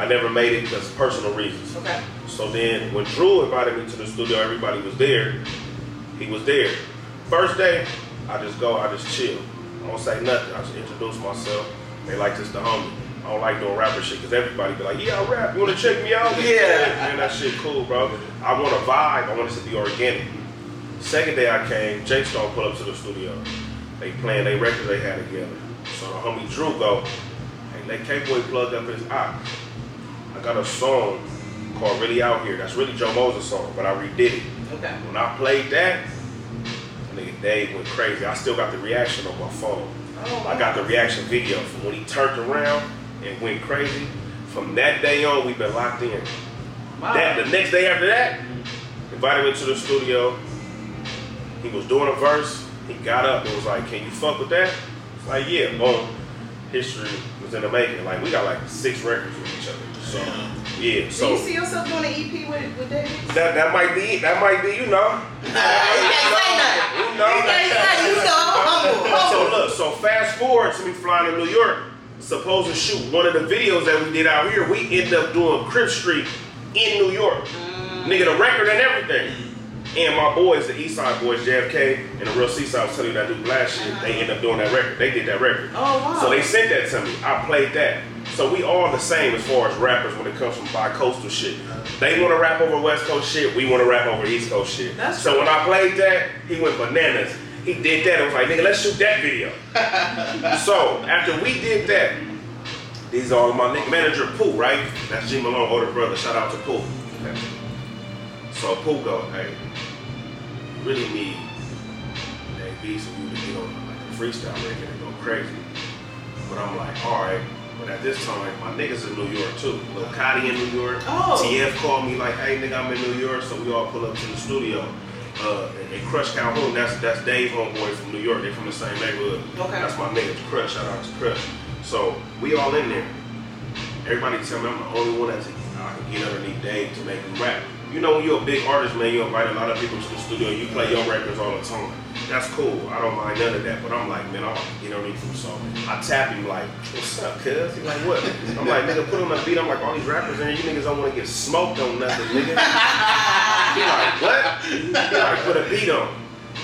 I never made it because of personal reasons. Okay. So then when Drew invited me to the studio, everybody was there. He was there. First day, I just go, I just chill. I don't say nothing. I just introduce myself. They like this the homie. I don't like doing rapper shit because everybody be like, yeah, I rap. You want to check me out? Yeah. Man, that shit cool, bro. I want a vibe. I want it to be organic. Second day I came, Jake Stone pull up to the studio. They playing they records they had together. So the homie Drew go, hey, let K-Boy plug up his eye. I got a song called Really Out Here. That's really Joe Moses' song, but I redid it. Okay. When I played that, nigga Dave went crazy. I still got the reaction on my phone. Oh, I got the reaction video from when he turned around and went crazy. From that day on, we've been locked in. Wow. That the next day after that, invited me to the studio. He was doing a verse. He got up and was like, "Can you fuck with that?" It's like, "Yeah." Boom. History was in the making. Like we got like six records with each other. So yeah. Do So you see yourself doing an EP with, with David? that that might be it. That might be you know. You can't. You know. You can't say nothing. You so humble. So look, so fast forward to me flying to New York, supposed to shoot one of the videos that we did out here. We end up doing Crip Street in New York. Mm. Nigga, the record and everything. And my boys, the East Side boys, JFK and the Real Seaside, I was telling you that do blast shit. They uh-huh. end up doing that record. They did that record. Oh, wow. So they sent that to me. I played that. So we all the same as far as rappers when it comes from bi-coastal shit. They want to rap over West Coast shit. We want to rap over East Coast shit. That's so when I played that, he went bananas. He did that. I was like, nigga, let's shoot that video. so after we did that, these are all my nigga manager Pooh, right? That's G Malone, older brother. Shout out to Pooh. Okay. So Pooh go, hey, really need that beats for you to get on like a freestyle record and go crazy. But I'm like, all right. But at this time, my niggas in New York too. Lil Cotty in New York. Oh. TF called me like, hey nigga, I'm in New York, so we all pull up to the studio. Uh, and, and Crush Calhoun, that's that's Dave homeboy from New York. They're from the same neighborhood. Okay. That's my nigga, Crush. Shout out to Crush. So we all in there. Everybody tell me I'm the only one that's I can get underneath Dave to make him rap. You know when you're a big artist, man, you invite a lot of people to the studio, you play your records all the time. That's cool. I don't mind none of that. But I'm like, man, I'm about to get underneath him. So I tap him like, what's up, cuz? He's like, what? I'm like, nigga, put on a beat. I'm like, all these rappers in here, you niggas don't want to get smoked on nothing, nigga. he like, what? He like, put a beat on.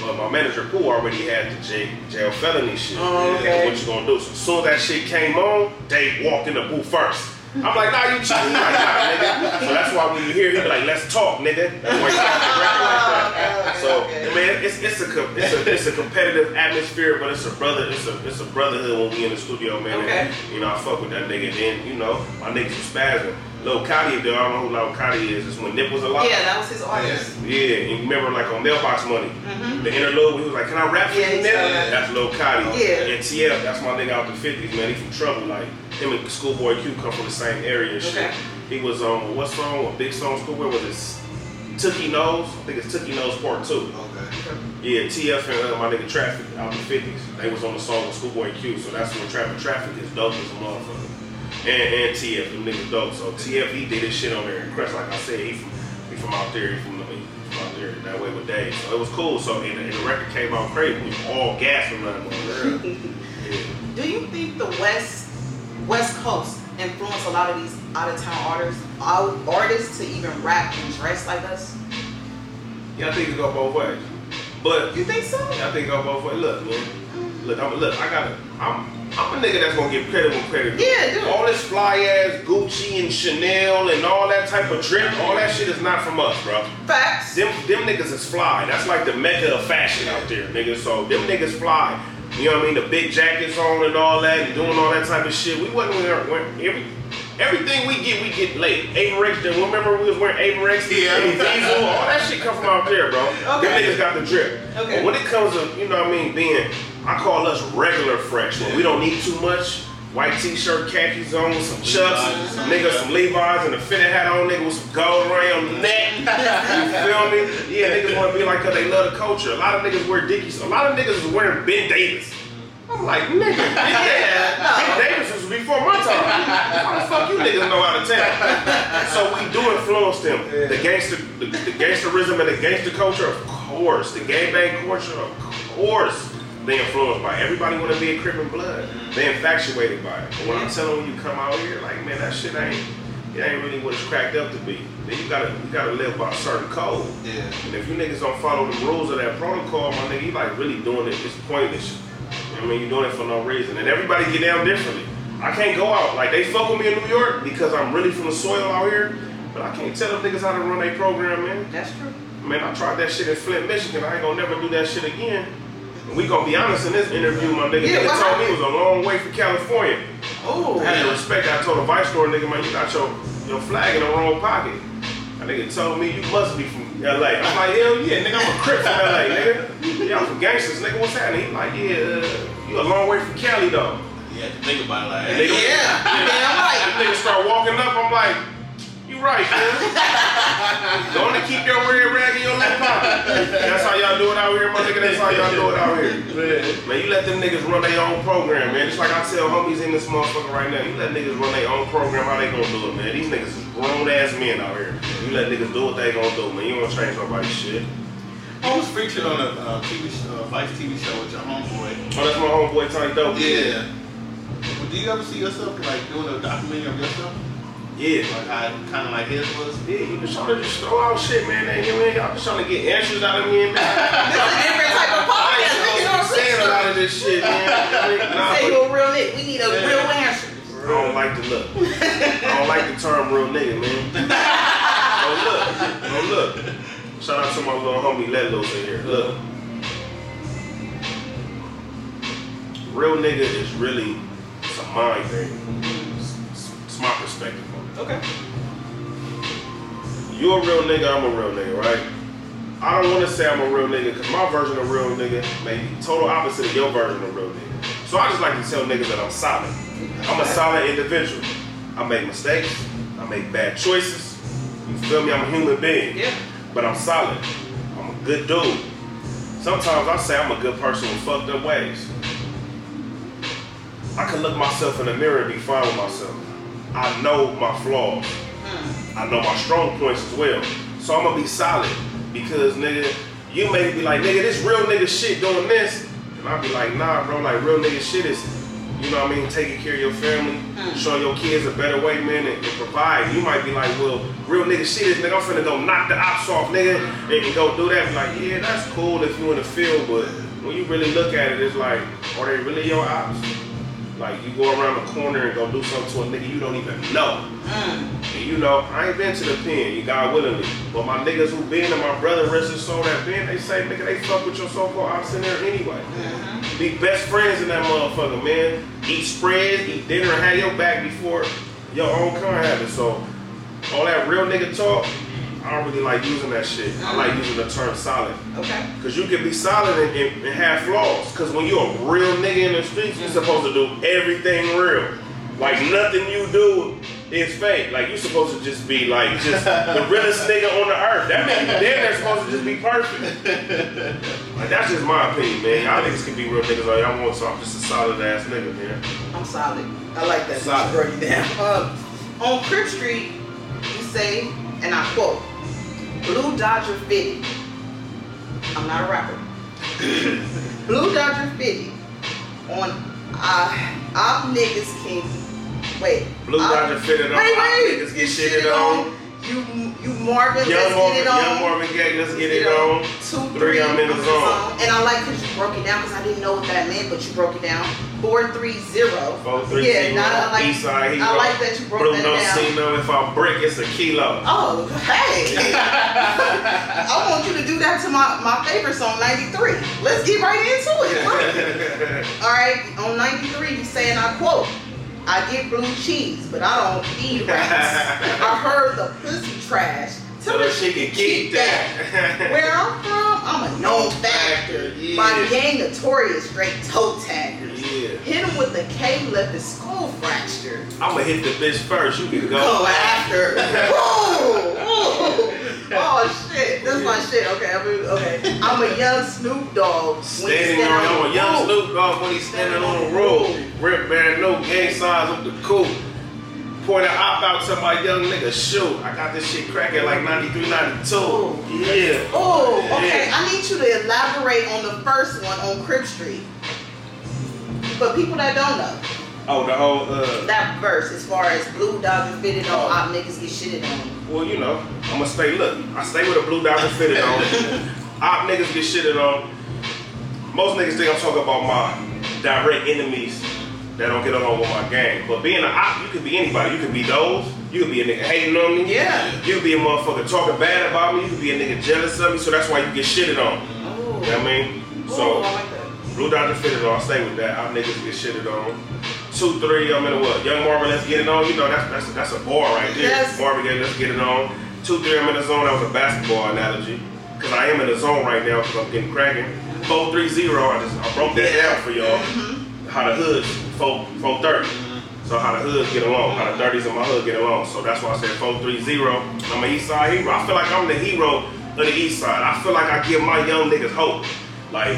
But my manager Pooh already had the jail, jail felony shit. Oh, okay. what you gonna do? So as soon as that shit came on, Dave walked in the booth first. I'm like, nah, you cheating. He like, nah, nigga. So that's why when you hear him, he be like, let's talk, nigga. That's why he started the record like that. Okay, So, okay. man, it's it's a it's a it's a competitive atmosphere, but it's a brother it's a it's a brotherhood when we in the studio, man. Okay. And, you know, I fuck with that nigga. Then you know, my niggas was spazzing. Lil Cotty, though, I don't know who Lil Cotty is. It's when Nip was alive. Yeah, that was his artist. Yeah, and you remember like on Mailbox Money, the interlude, he was like, "Can I rap for Mm-hmm. Yeah, you, he nigga?" said that. That's Lil Cotty. Yeah. And TF, that's my nigga out the '50s, man. He from Trouble. Like him and Schoolboy Q come from the same area and shit. He was on what song? What big song? Schoolboy was it? Tookie Knows. I think it's Tookie Knows Part Two. Okay. Yeah, TF and uh, my nigga Traffic out in the 50s. They was on the song with Schoolboy Q, so that's when Traffic Traffic is dope as a motherfucker. And, and TF, them niggas dope. So TF, he did his shit on there. And Crest, like I said, he from, he from out there, he from, he from out there that way with Dave. So it was cool. So and, and the record came out crazy. We all gas from that one. Yeah. Do you think the West West Coast influenced a lot of these out of town artists artists to even rap and dress like us? yeah, I think it go both ways. But You think so? I think it go both ways. Look, man. Look, I'm look, I gotta I'm I'm a nigga that's gonna give credit when credit. Yeah, dude. All this fly ass Gucci and Chanel and all that type of drip, all that shit is not from us, bro. Facts. Them them niggas is fly. That's like the mecca of fashion out there, nigga. So them niggas fly. You know what I mean? The big jackets on and all that and doing all that type of shit. We wasn't wearing every everything we get, we get late. Avirex, then remember we was wearing Avirex, Yeah. and Diesel, all that shit come from out there, bro. Them Okay. niggas got the drip. Okay. But when it comes to, you know what I mean, being, I call us regular fresh. When we don't need too much. White t-shirt, khakis on some chucks, Levi's. some niggas, some Levi's, and a fitted hat on, nigga with some gold around the neck. You feel me? Yeah, niggas want to be like cause they love the culture. A lot of niggas wear Dickies. A lot of niggas is wearing Ben Davis. I'm like, nigga, Davis, ben Davis was before my time. How the fuck you niggas know how to tell? So we do influence them. The gangster, the, the gangsterism and the gangster culture, of course. The gangbang culture, of course. They influenced by it. everybody want to be a crip and blood. They infatuated by it. But when I'm telling you come out here, like man, that shit ain't it ain't really what it's cracked up to be. Then you gotta you gotta live by a certain code. Yeah. And if you niggas don't follow the rules of that protocol, my nigga, you like really doing it. It's pointless. You know what I mean, you're doing it for no reason. And everybody get down differently. I can't go out. Like they fuck with me in New York because I'm really from the soil out here. But I can't tell them niggas how to run their program, man. That's true. Man, I tried that shit in Flint, Michigan. I ain't gonna never do that shit again. And we gonna be honest in this interview, my nigga. Yeah, what told me it was a long way from California. Oh. I had to respect. I told a Vice Lord nigga, man, you got your, your flag in the wrong pocket. That nigga told me you must be from LA. I'm like, hell yeah, nigga, I'm a crip from LA, nigga. Yeah, I'm from gangsters, nigga. What's happening? He like, yeah, uh, you a long way from Cali though. You to think about it like nigga, Yeah, damn right. Them niggas start walking up. I'm like, you right, man. Don't to keep your red rag in your left pocket. That's how y'all do it out here, my nigga. That's how y'all do it out here. Man, you let them niggas run their own program, man. Just like I tell homies in this motherfucker right now, you let niggas run their own program, how they gonna do it, man? These niggas is grown ass men out here. You let niggas do what they gonna do, man. You don't change nobody's shit. I was featured on a uh, TV show, uh, Vice TV show with your homeboy. Oh, that's my homeboy Tony Dope. Yeah. But do you ever see yourself like doing a documentary of yourself? Yeah. Like how kind of like his was? Yeah, you just trying to just throw out shit, man. Ain't you, man? Y'all just trying to get answers out of me and man. This is a different type of I podcast. ain't We supposed get to be saying a lot of this shit, man. Nah, Say you a real nigga. We need a real answer. I don't like the look. I don't like the term real nigga, man. oh look, oh look. Shout out to my little homie Letlos in here. Look. Real nigga is really it's a mind thing. It's, it's- it's my perspective on it. Okay. You're a real nigga, I'm a real nigga, right? I don't want to say I'm a real nigga because my version of real nigga may be total opposite of your version of real nigga. So I just like to tell niggas that I'm solid. I'm a solid individual. I make mistakes. I make bad choices. You feel me? I'm a human being. Yeah. But I'm solid. I'm a good dude. Sometimes I say I'm a good person with fucked up ways. I can look myself in the mirror and be fine with myself. I know my flaws. Hmm. I know my strong points as well. So I'm gonna be solid because nigga, you may be like, nigga, this real nigga shit doing this. And I'll be like, nah, bro, like real nigga shit is, you know what I mean, taking care of your family, hmm. showing your kids a better way, man, and, and provide. You might be like, well, real nigga shit is, nigga, I'm finna go knock the ops off, nigga, and, and go do that. Be like, yeah, that's cool if you in the field, but when you really look at it, it's like, are they really your ops? Like you go around the corner and go do something to a nigga you don't even know. Mm. And you know, I ain't been to the pen, you God willingly. But my niggas who been and my brother rest his soul that pen, they say, nigga, they fuck with your so-called ops in there anyway. Mm-hmm. Be best friends in that motherfucker, man. Eat spreads, eat dinner, and have your back before your own kind have it. So all that real nigga talk, I don't really like using that shit. I like using the term solid. Okay. Cause you can be solid and, and, and have flaws. Cause when you're a real nigga in the streets, you're supposed to do everything real. Like nothing you do is fake. Like you're supposed to just be like just the realest nigga on the earth. That means you damn near supposed to just be perfect. Like that's just my opinion, man. Y'all niggas can be real niggas all y'all want, so I'm just a solid ass nigga, man. I'm solid. I like that. Solid. It down. Uh, on Crip Street, you say, and I quote, "Blue Dodger fitted." I'm not a rapper. Blue Dodger fitted on uh, op niggas can wait. Blue Dodger fitted on, Wait, op wait. niggas get shitted on. You you Marvin, Young let's Marvin, get it on. young Marvin Gaye, let's get it on. Two, Three, three, I'm in the zone. And I like because you broke it down because I didn't know what that meant, but you broke it down. Four, three, zero. Four, three, yeah, zero. now I like, East side hero. I like that you broke Bruno that down. Sino, if I break, it's a kilo. Oh, hey! I want you to do that to my, my favorite song, 93. Let's get right into it. All right, on 93, you saying, I quote, I get blue cheese, but I don't eat rats. I heard the pussy trash. Tell her she can keep that. Where I'm from, I'm a known factor. Yeah. My gang notorious straight toe taggers. Yeah. Hit him with the K, left his skull fractured. I'ma hit the bitch first. You can go. Go after. Oh shit, that's my shit. Okay, I mean, okay. I'm a young Snoop Dogg. Standing stand on a young. Snoop Dogg when he's standing on the road. Rip Baron, no gang signs up the cool. Point an op out to my young nigga. Shoot, I got this shit cracking like 93, 92. Ooh. Yeah. Oh, okay. Yeah. I need you to elaborate on the first one on Crip Street. For people that don't know, Oh, the whole, uh, that verse as far as blue dog and fitted on, Oh. op niggas get shitted on. well, you know, I'ma stay, look, I stay with a blue diamond fitted on. Op niggas get shitted on. Most niggas think I'm talking about my direct enemies that don't get along with my gang. But being an op, you could be anybody. You could be those. You could be a nigga hating on me. Yeah. You could be a motherfucker talking bad about me. You could be a nigga jealous of me. So that's why you get shitted on. Oh. You know what I mean? Oh, So, I like. Blue Dodger fitted on. I stay with that. Our niggas get shitted on. Two, three, I'm in a what? Young Marvin, let's get it on. You know, that's that's that's a bar right there. Yes. Marvin Gaye, let's get it on. Two three, I'm in the zone. That was a basketball analogy because I am in the zone right now because I'm getting cracking. Four three zero. I just I broke that down for y'all. Mm-hmm. How the hood four four thirty. So how the hoods get along, how the thirties in my hood get along. So that's why I said four three zero. I'm an East Side hero. I feel like I'm the hero of the East Side. I feel like I give my young niggas hope. Like,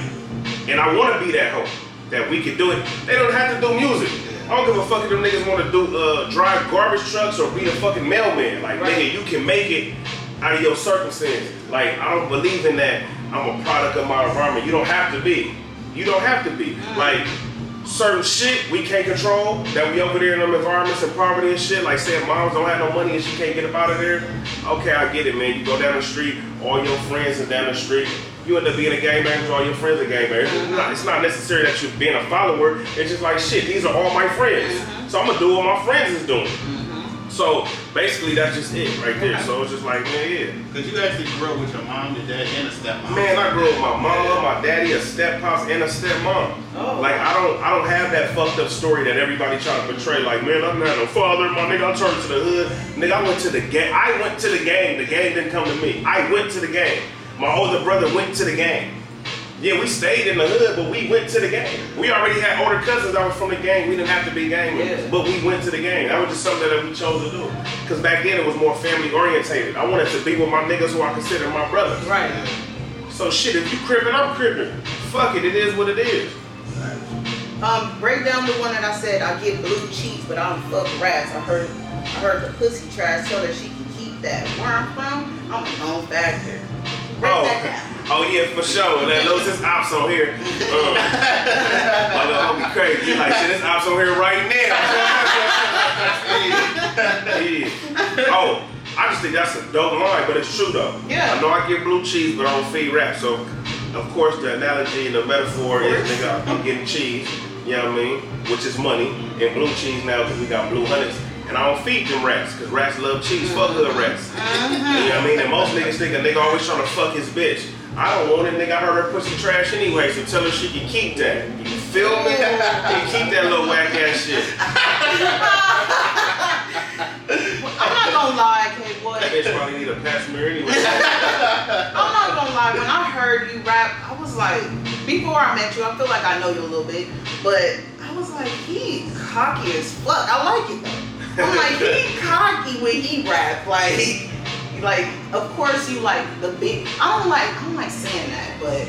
and I want to be that hope that we can do it. They don't have to do music. I don't give a fuck if them niggas want to do uh, drive garbage trucks or be a fucking mailman. Like, Right. nigga, you can make it out of your circumstance. Like, I don't believe in that. I'm a product of my environment. You don't have to be. You don't have to be. Like, certain shit we can't control that we over there in them environments and poverty and shit. Like saying moms don't have no money and she can't get up out of there. Okay, I get it, man. You go down the street, all your friends are down the street. You end up being a gangbanger, all your friends are gangbangers. It's uh-huh. not, it's not necessary that you're being a follower. It's just like shit. These are all my friends, uh-huh. so I'm gonna do what my friends is doing. Uh-huh. So basically, that's just it right there. So it's just like, man, yeah. Cause you actually grew up with your mom, your dad, and a stepmom. Man, I grew up with my mama, my daddy, a steppops, and a stepmom. Oh. Like I don't, I don't have that fucked up story that everybody try to portray. Like, man, I'm not no father, my nigga. I turned to the hood, nigga. I went to the game. I went to the game. The game didn't come to me. I went to the game. My older brother went to the game. Yeah, we stayed in the hood, but we went to the game. We already had older cousins that was from the gang. We didn't have to be gang members, Yeah. but we went to the game. That was just something that we chose to do. Cause back then it was more family orientated. I wanted to be with my niggas who I consider my brothers. Right. So shit, if you cribbing, I'm cribbing. Fuck it, it is what it is. Um, break down the one that I said I get blue cheese, but I don't fuck rats. I heard, I heard the pussy trash tell her she can keep that. Where I'm from, I'm a home factor. Oh, oh yeah, for sure. That knows his ops on here. Um, my little homie crazy. Like, shit, this ops on here right now. yeah. Oh, I just think that's a dope line, but it's true though. Yeah. I know I get blue cheese, but I don't feed rap. So, of course, the analogy and the metaphor is, nigga, I'm getting cheese. You know what I mean? Which is money. And blue cheese now because we got blue hunnids. And I don't feed them rats because rats love cheese. Fuck hood rats. Uh-huh. You know what I mean? And most niggas think a nigga always trying to fuck his bitch. I don't want it, nigga. I heard her pussy trash anyway, so tell her she can keep that. You feel me? You can keep that little whack ass shit. I'm not gonna lie, K boy. That bitch probably need a passenger anyway. I'm not gonna lie. When I heard you rap, I was like, before I met you, I feel like I know you a little bit, but I was like, he cocky as fuck. I like it though. I'm like, he cocky when he rap. Like, like, of course you like the big. I don't like. I don't like saying that, but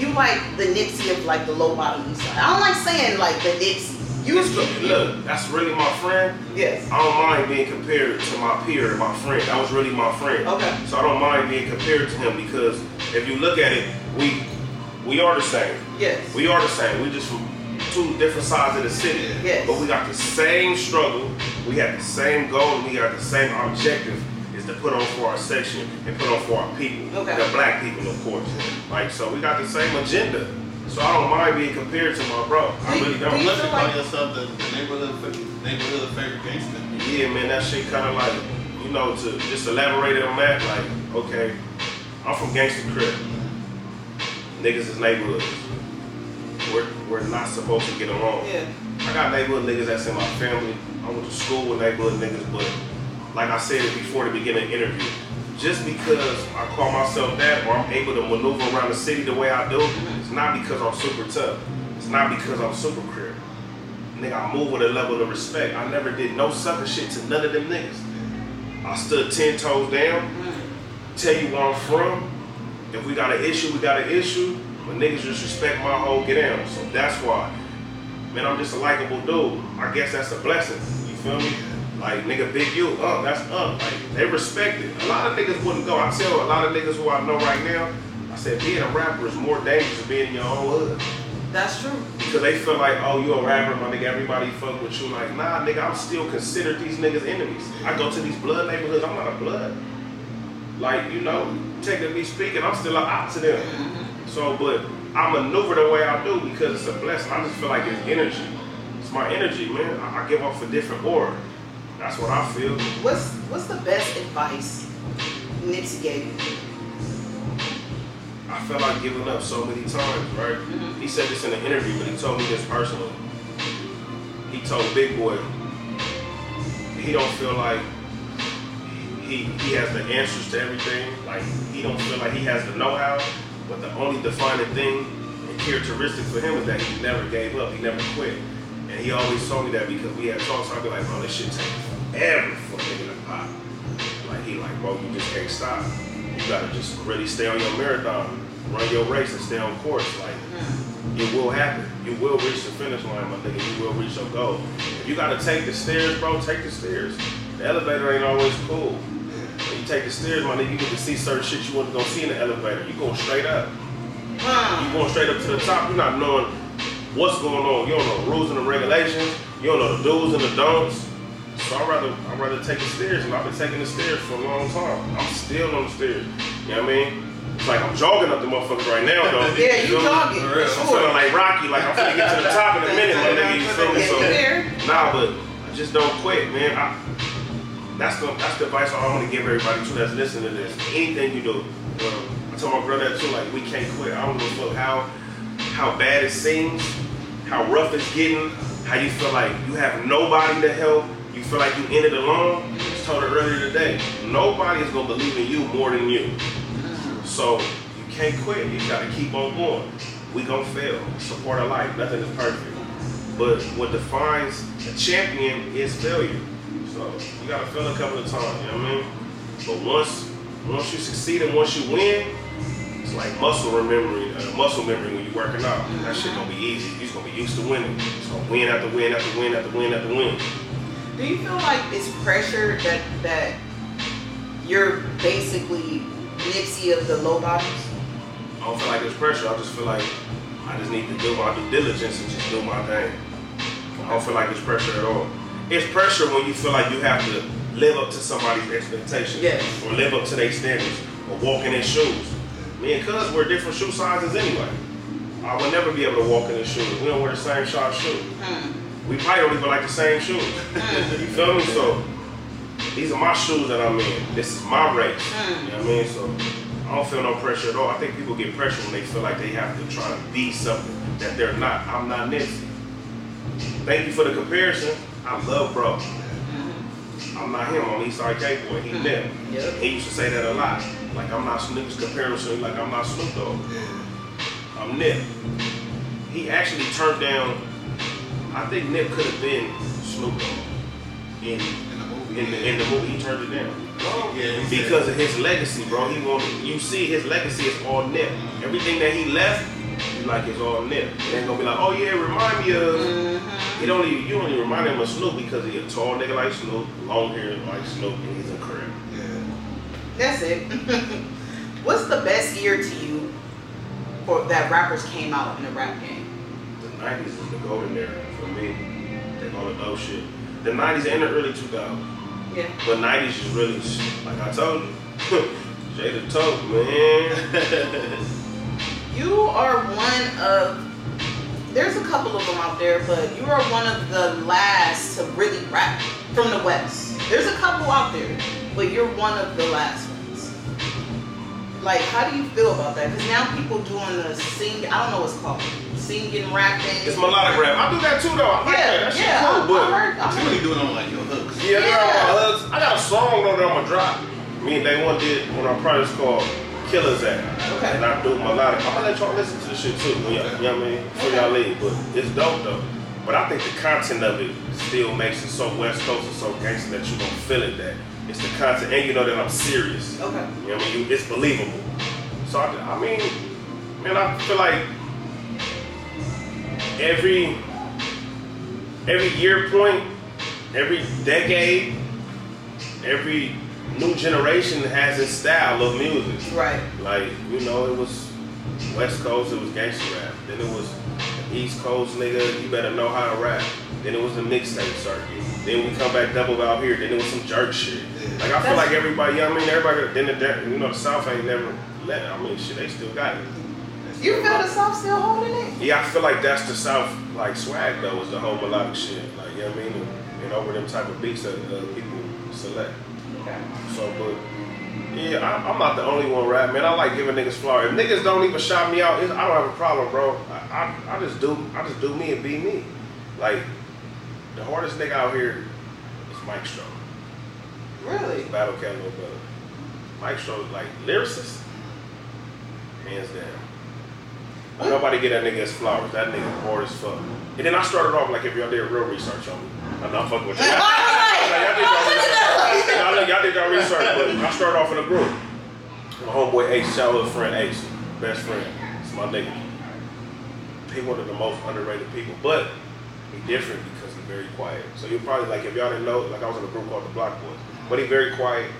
you like the Nipsey of like the low bottom east side. I don't like saying like the Nipsey. You Look, look, that's really my friend. Yes. I don't mind being compared to my peer, my friend. That was really my friend. Okay. So I don't mind being compared to him because if you look at it, we we are the same. Yes. We are the same. We just from two different sides of the city. Yes. But we got the same struggle. We have the same goal. And we have the same objective is to put on for our section and put on for our people. Okay. The black people, of course. Like so, we got the same agenda. So I don't mind being compared to my bro. I Do- really do don't. you Unless you feel call like- yourself the, the neighborhood fa- neighborhood favorite gangster. Yeah, man, that shit kind of like, you know, to just elaborate on that, like, okay, I'm from Gangster Crip. Niggas is neighborhoods. We're, we're not supposed to get along. Yeah. I got neighborhood niggas that's in my family. I went to school with neighborhood niggas, but like I said before the beginning of the interview, just because I call myself that or I'm able to maneuver around the city the way I do, it's not because I'm super tough. It's not because I'm super crip. Nigga, I move with a level of respect. I never did no sucker shit to none of them niggas. I stood ten toes down, tell you where I'm from. If we got an issue, we got an issue. But niggas just respect my whole get down. So that's why. Man, I'm just a likable dude. I guess that's a blessing. You feel me? Like nigga, big you, up, that's up. Like they respect it. A lot of niggas wouldn't go. I tell a lot of niggas who I know right now, I said being a rapper is more dangerous than being in your own hood. That's true. Because they feel like, oh, you a rapper, my nigga, everybody fuck with you. Like, nah, nigga, I'm still considered these niggas enemies. I go to these blood neighborhoods, I'm not a blood. Like, you know, technically speaking, I'm still an op to them. Mm-hmm. So, but I maneuver the way I do because it's a blessing. I just feel like it's energy. It's my energy, man. I, I give off a different aura. That's what I feel. What's what's the best advice Nipsey gave you? I felt like giving up so many times, right? Mm-hmm. He said this in an interview, but he told me this personally. He told Big Boy he don't feel like he he has the answers to everything. Like he don't feel like he has the know-how, but the only defining thing and characteristic for him is that he never gave up. He never quit. And he always told me that because we had talks. I'd be like, bro, this shit takes forever for nigga to pop. Like he like, bro, you just can't stop. You gotta just really stay on your marathon, run your race, and stay on course. Like it will happen. You will reach the finish line, my nigga. You will reach your goal. If you gotta take the stairs, bro, take the stairs. The elevator ain't always cool. You take the stairs, my nigga, you get to see certain shit you wasn't gonna see in the elevator. You going straight up. Hmm. You going straight up to the top. You're not knowing what's going on. You don't know the rules and the regulations. You don't know the do's and the don'ts. So I'd rather I'd rather take the stairs, and I've been taking the stairs for a long time. I'm still on the stairs. You know what I mean? It's like I'm jogging up the motherfuckers right now, though. Yeah, you feel me? jogging, for I'm sure. feeling like Rocky, like I'm gonna get to the top in a minute, my nigga. You feel me? So you nah, but I just don't quit, man. I, that's the that's the advice I want to give everybody too that's listening to this. Anything you do, um, I told my brother too. Like we can't quit. I don't a fuck how how bad it seems, how rough it's getting, how you feel like you have nobody to help. You feel like you in it alone. I just told her earlier today. Nobody is gonna believe in you more than you. So you can't quit. You gotta keep on going. We gonna fail. Support our life. Nothing is perfect. But what defines a champion is failure. So you gotta fail a couple of times. You know what I mean? But once once you succeed and once you win, it's like muscle memory. Uh, muscle memory when you're working out. That shit gonna be easy. You're just gonna be used to winning. It's gonna win after win after win after win after win. Do you feel like it's pressure that that you're basically Nipsey of the low bodies? I don't feel like it's pressure. I just feel like I just need to do my due diligence and just do my thing. I don't feel like it's pressure at all. It's pressure when you feel like you have to live up to somebody's expectations Yes. or live up to their standards or walk in their shoes. Me and Cuz wear different shoe sizes anyway. I would never be able to walk in his shoes. We don't wear the same size shoes. Hmm. We probably don't even like the same shoes. you feel me? So these are my shoes that I'm in. This is my race. Mm. You know what I mean? So I don't feel no pressure at all. I think people get pressure when they feel like they have to try to be something that they're not. I'm not Nipsey. Thank you for the comparison. I love bro. I'm not him. I'm Eastside K boy. He Mm. them. Yep. He used to say that a lot. Like I'm not Snoop. He's comparing like I'm not Snoop Dogg. I'm Nip. He actually turned down. I think Nip could have been Snoop Dogg in In the movie. in the in the movie. He turned it down Yeah, he said- because of his legacy, bro. He wanted. You see, his legacy is all Nip. Everything that he left, you like it's all Nip. It ain't gonna be like, oh yeah, remind me of. Mm-hmm. Don't even, you don't even remind him of Snoop because he a tall nigga like Snoop, long hair like Snoop, and he's a crib. Yeah. That's it. What's the best year to you for that rappers came out in the rap game? The '90s is the golden era for me. Take all the dope shit. The '90s and the early 2000s. Yeah. But 90s is really, like I told you, Jada Tote, man. You are one of there's a couple of them out there, but you are one of the last to really rap from the West. There's a couple out there, but you're one of the last ones. Like, how do you feel about that? Because now people doing the sing, I don't know what's called, singing, rapping. It's melodic rap. I do that too, though. I like Yeah, that. That shit yeah, cool, I, but. I heard, I What heard. you doing on like your hooks? Yeah, I got Yeah. my hooks. I got a song though that I'm gonna drop. Me and Day One did on our project called Killers at. Okay. And I do melodic. I'm gonna let y'all listen to the shit too. When y'all, you know what I mean? Before y'all leave. But it's dope though. But I think the content of it still makes it so West Coast and so gangster that you don't feel it that it's the content and you know that I'm serious. Okay. You know what I mean? You, it's believable. So I, I mean, man, I feel like every every year point, every decade, every new generation has its style of music. Right. Like, you know, it was West Coast, it was gangster rap. Then it was East Coast, nigga, you better know how to rap. Then it was the mixtape circuit. Then we come back double out here. Then it was some jerk shit. Like I feel like everybody, you know what I mean? Everybody, then the, you know, the South ain't never let. It. I mean, shit, they still got it. You feel the South still holding it? Yeah, I feel like that's the South like swag though, is the whole melodic shit. Like, you know what I mean? And, and over them type of beats that uh, people select. So, but yeah, I, I'm not the only one rap, man. I like giving niggas flower. If niggas don't even shout me out, I don't have a problem, bro. I, I, I just do, I just do me and be me. Like the hardest nigga out here is Mike Strong. Really? Battle Cat Little Brother. Mike Strode, like lyricist, hands down. What? Nobody get that nigga his flowers. That nigga hard as fuck. And then I started off like if y'all did real research on me. I'm not fucking with you. Y'all did y'all oh, research. Y'all did- y'all research, but I started off in a group. My homeboy Ace, childhood friend Ace, best friend. It's my nigga. He one of the most underrated people, but he different because he's very quiet. So you probably like if y'all didn't know, like I was in a group called the Block Boys, but he very quiet.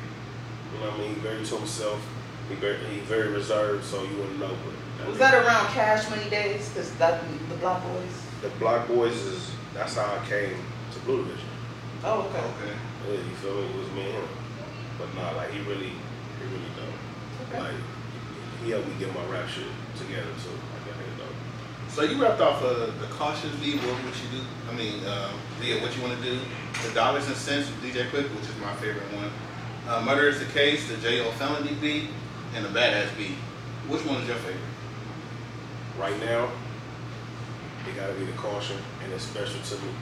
You know what I mean? He very to himself. He very he very reserved, so you wouldn't know. But Was that around Cash Money days? Because that the Block Boys. the Block Boys is that's how I came to Blue Division. Oh, okay. Okay. Yeah, you feel me? It was me and him. But nah, like he really, he really dope. Okay. Like he helped me get my rap shit together too. Like that nigga dope. So you wrapped off uh, the cautious beat, what what you do? I mean, yeah, what you want to do? The dollars and cents with DJ Quik, which is my favorite one. Uh, Murder is the case, the J.O. Felony beat, and the Badass beat. Which one is your favorite? Right now, it gotta be the caution, and it's special to me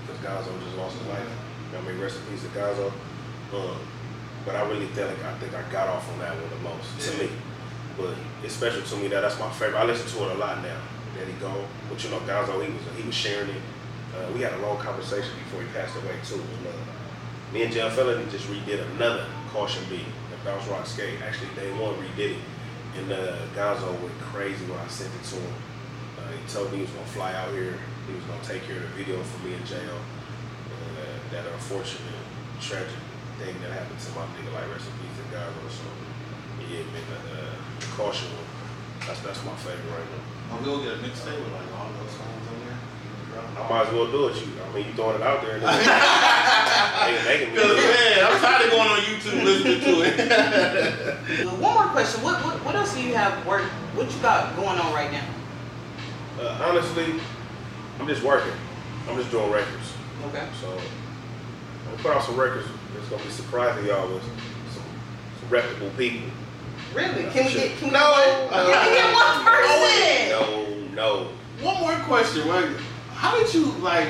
because Gonzo just lost his life. I mean, rest in peace to Gonzo. Um, but I really feel like I think I got off on that one the most to me. But it's special to me that that's my favorite. I listen to it a lot now. Let he go. But you know, Gonzo, he was he was sharing it. Uh, we had a long conversation before he passed away too. And, uh, me and Jayo Felony just redid another caution beat, the Bounce Rock Skate. Actually, day one redid it, and uh, Gonzo went crazy when I sent it to him. Uh, he told me he was gonna fly out here. He was gonna take care of the video for me in jail. And uh, that unfortunate, tragic thing that happened to my nigga, like peace to Gonzo. So yeah, man, uh, caution. That's that's my favorite right now. Oh, we'll get a mixtape with like all those songs on there. I might as well do it. You, I mean, you throwing it out there. And then making Cause me. man, I'm tired of going on YouTube listening to it. One more question. What, what what else do you have work? What you got going on right now? Uh, honestly, I'm just working. I'm just doing records. Okay. So I'm gonna put out some records. It's gonna be surprising y'all with some, some reputable people. Really? Can we get? Can No. Get one? Can we get one person? No, no. One more question, right? How did you like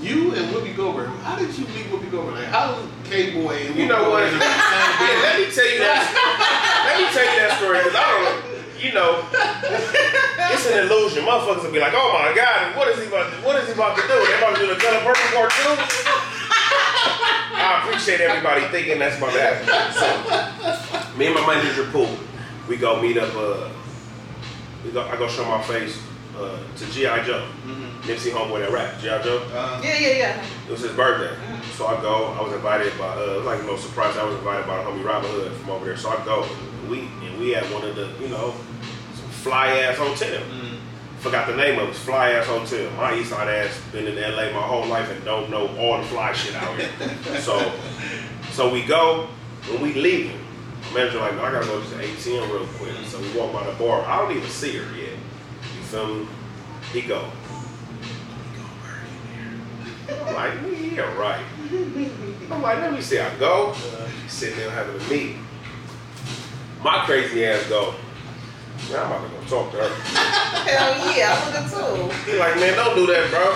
you and Whoopi Goldberg? How did you meet Whoopi Goldberg? Like, how was K Boy and You know what? Goldberg same Yeah, let me tell you that. let me tell you that story because I don't. You know, it's an illusion. Motherfuckers will be like, "Oh my God, what is he about? To, what is he about to do? They about to do the purple part two? I appreciate everybody thinking that's about to happen. So, me and my manager Pool, we go meet up. Uh, we go. I go show my face uh, to GI Joe, Mhm. Nipsey homeboy that rap. GI Joe. Uh, Yeah, yeah, yeah. It was his birthday. So I go, I was invited by, uh, it was like a little surprise, I was invited by the homie Robin Hood from over there. So I go, and we, and we had one of the, you know, some fly ass hotel. mm, Forgot the name of it, it fly ass hotel. My east side ass been in LA my whole life and don't know all the fly shit out here. so, so we go, when we leaving, the manager like, I gotta go to the ATM real quick. So we walk by the bar. I don't even see her yet. You feel me? He go, I'm like, yeah, right. I'm like, let me see. I go, sitting there having a meeting. My crazy ass go, man, I'm about to go talk to her. Hell yeah, I would have too. He like, man, don't do that, bro.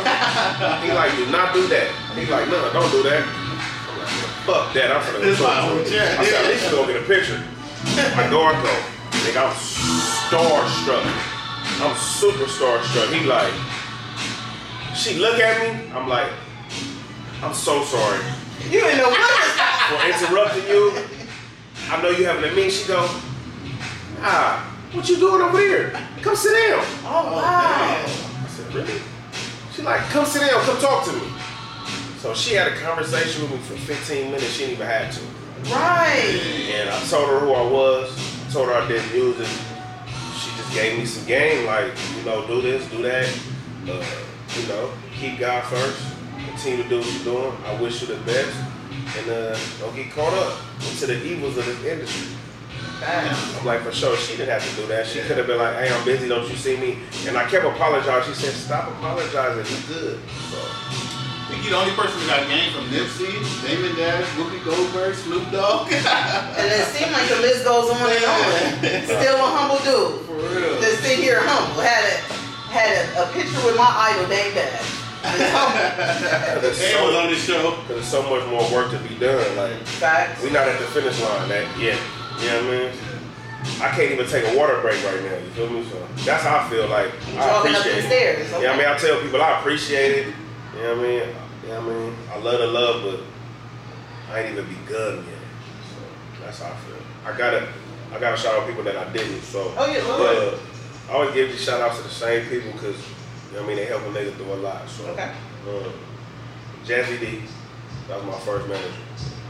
He like, do not do that. He like, no, don't do that. I'm like, fuck that. I'm finna go It's talk my to her. chair. I said, at least go get a picture. I go, I go. Nigga, I'm starstruck. I'm super starstruck. He like, she look at me. I'm like, I'm so sorry You didn't know what was for interrupting you. I know you having a meeting. She go, ah, what you doing over there? Come sit down. Oh wow. I said, really? She like, come sit down, come talk to me. So she had a conversation with me for 15 minutes. She didn't even have to. Right. And I told her who I was. I told her I did music. Gave me some game, like, you know, do this, do that. Uh, you know, keep God first. Continue to do what you're doing. I wish you the best. And uh, don't get caught up into the evils of this industry. Facts. I'm like, for sure, she didn't have to do that. She could have been like, hey, I'm busy, don't you see me? And I kept apologizing. She said, stop apologizing, you good. So, think you the only person that got game from Nipsey, Damon Dash, Whoopi Goldberg, Snoop Dogg. And it seemed like the list goes on and on. Still a humble dude. For real. Just sit here humble. Had a had a, a picture with my idol, Dame Dash. Just humble. there's, Ed was so, on this show. 'cause there's so much more work to be done. Like Facts. we not at the finish line that yet. You know what I mean? I can't even take a water break right now. You feel me? So that's how I feel. Like I Walking up appreciate the it. stairs. Yeah, I mean, I tell people I appreciate it. You know what I mean? You know what I mean? I love the love, but I ain't even begun yet. So that's how I feel. I gotta, I gotta shout out people that I didn't. So, Oh, yeah, Lord. uh, I always give these shout outs to the same people because, you know what I mean, they help a nigga through a lot. So, Okay. um, Jazzy D, that was my first manager.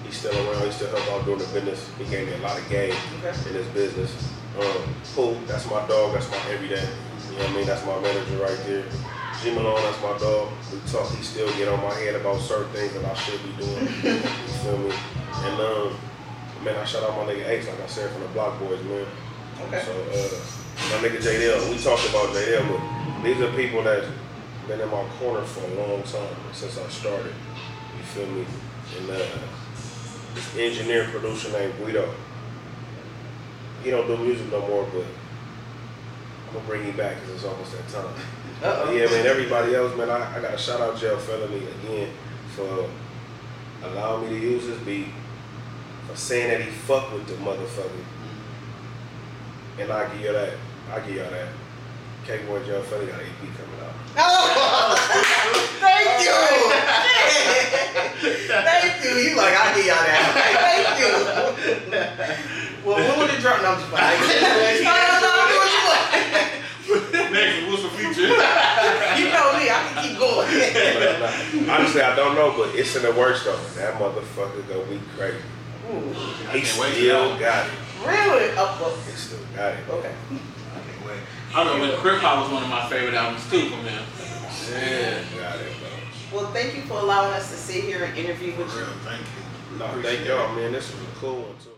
He's still around. He still help out doing the business. He gave me a lot of game Okay. in his business. Um, Pooh, that's my dog. That's my everyday. You know what I mean? That's my manager right there. G Malone, that's my dog. We talk. He still get on my head about certain things that I should be doing. you feel me? And um, man, I shout out my nigga Ace, like I said, from the Block Boys, man. Okay. So uh, my nigga JDL, we talked about JDL, but these are people that been in my corner for a long time since I started. You feel me? And uh, this engineer producer named Guido. He don't do music no more, but gonna bring you back because it's almost that time. Uh-oh. Yeah, man. Everybody else, man. I, I got to shout out Jayo Felony again for allowing me to use this beat, for saying that he fucked with the motherfucker. Mm-hmm. And I give you that. I give y'all that. K Boy Jayo Felony got an EP coming out. Oh, thank you. Oh, thank you. You like I give y'all that. Thank you. well, when would it drop? No, I'm just playing. Uh, Next, what's the future? You know me. I can keep going. Honestly, I don't know, but it's in the works though. That motherfucker gonna be crazy. Ooh, He can't wait for still got it. really? Oh, well, He still got it. okay. I don't know, but Crip Hop was one of my favorite albums too from him. Yeah. Got it, bro. Well, thank you for allowing us to sit here and interview with you. Real, thank you. No, thank y'all, man. This was a cool one too.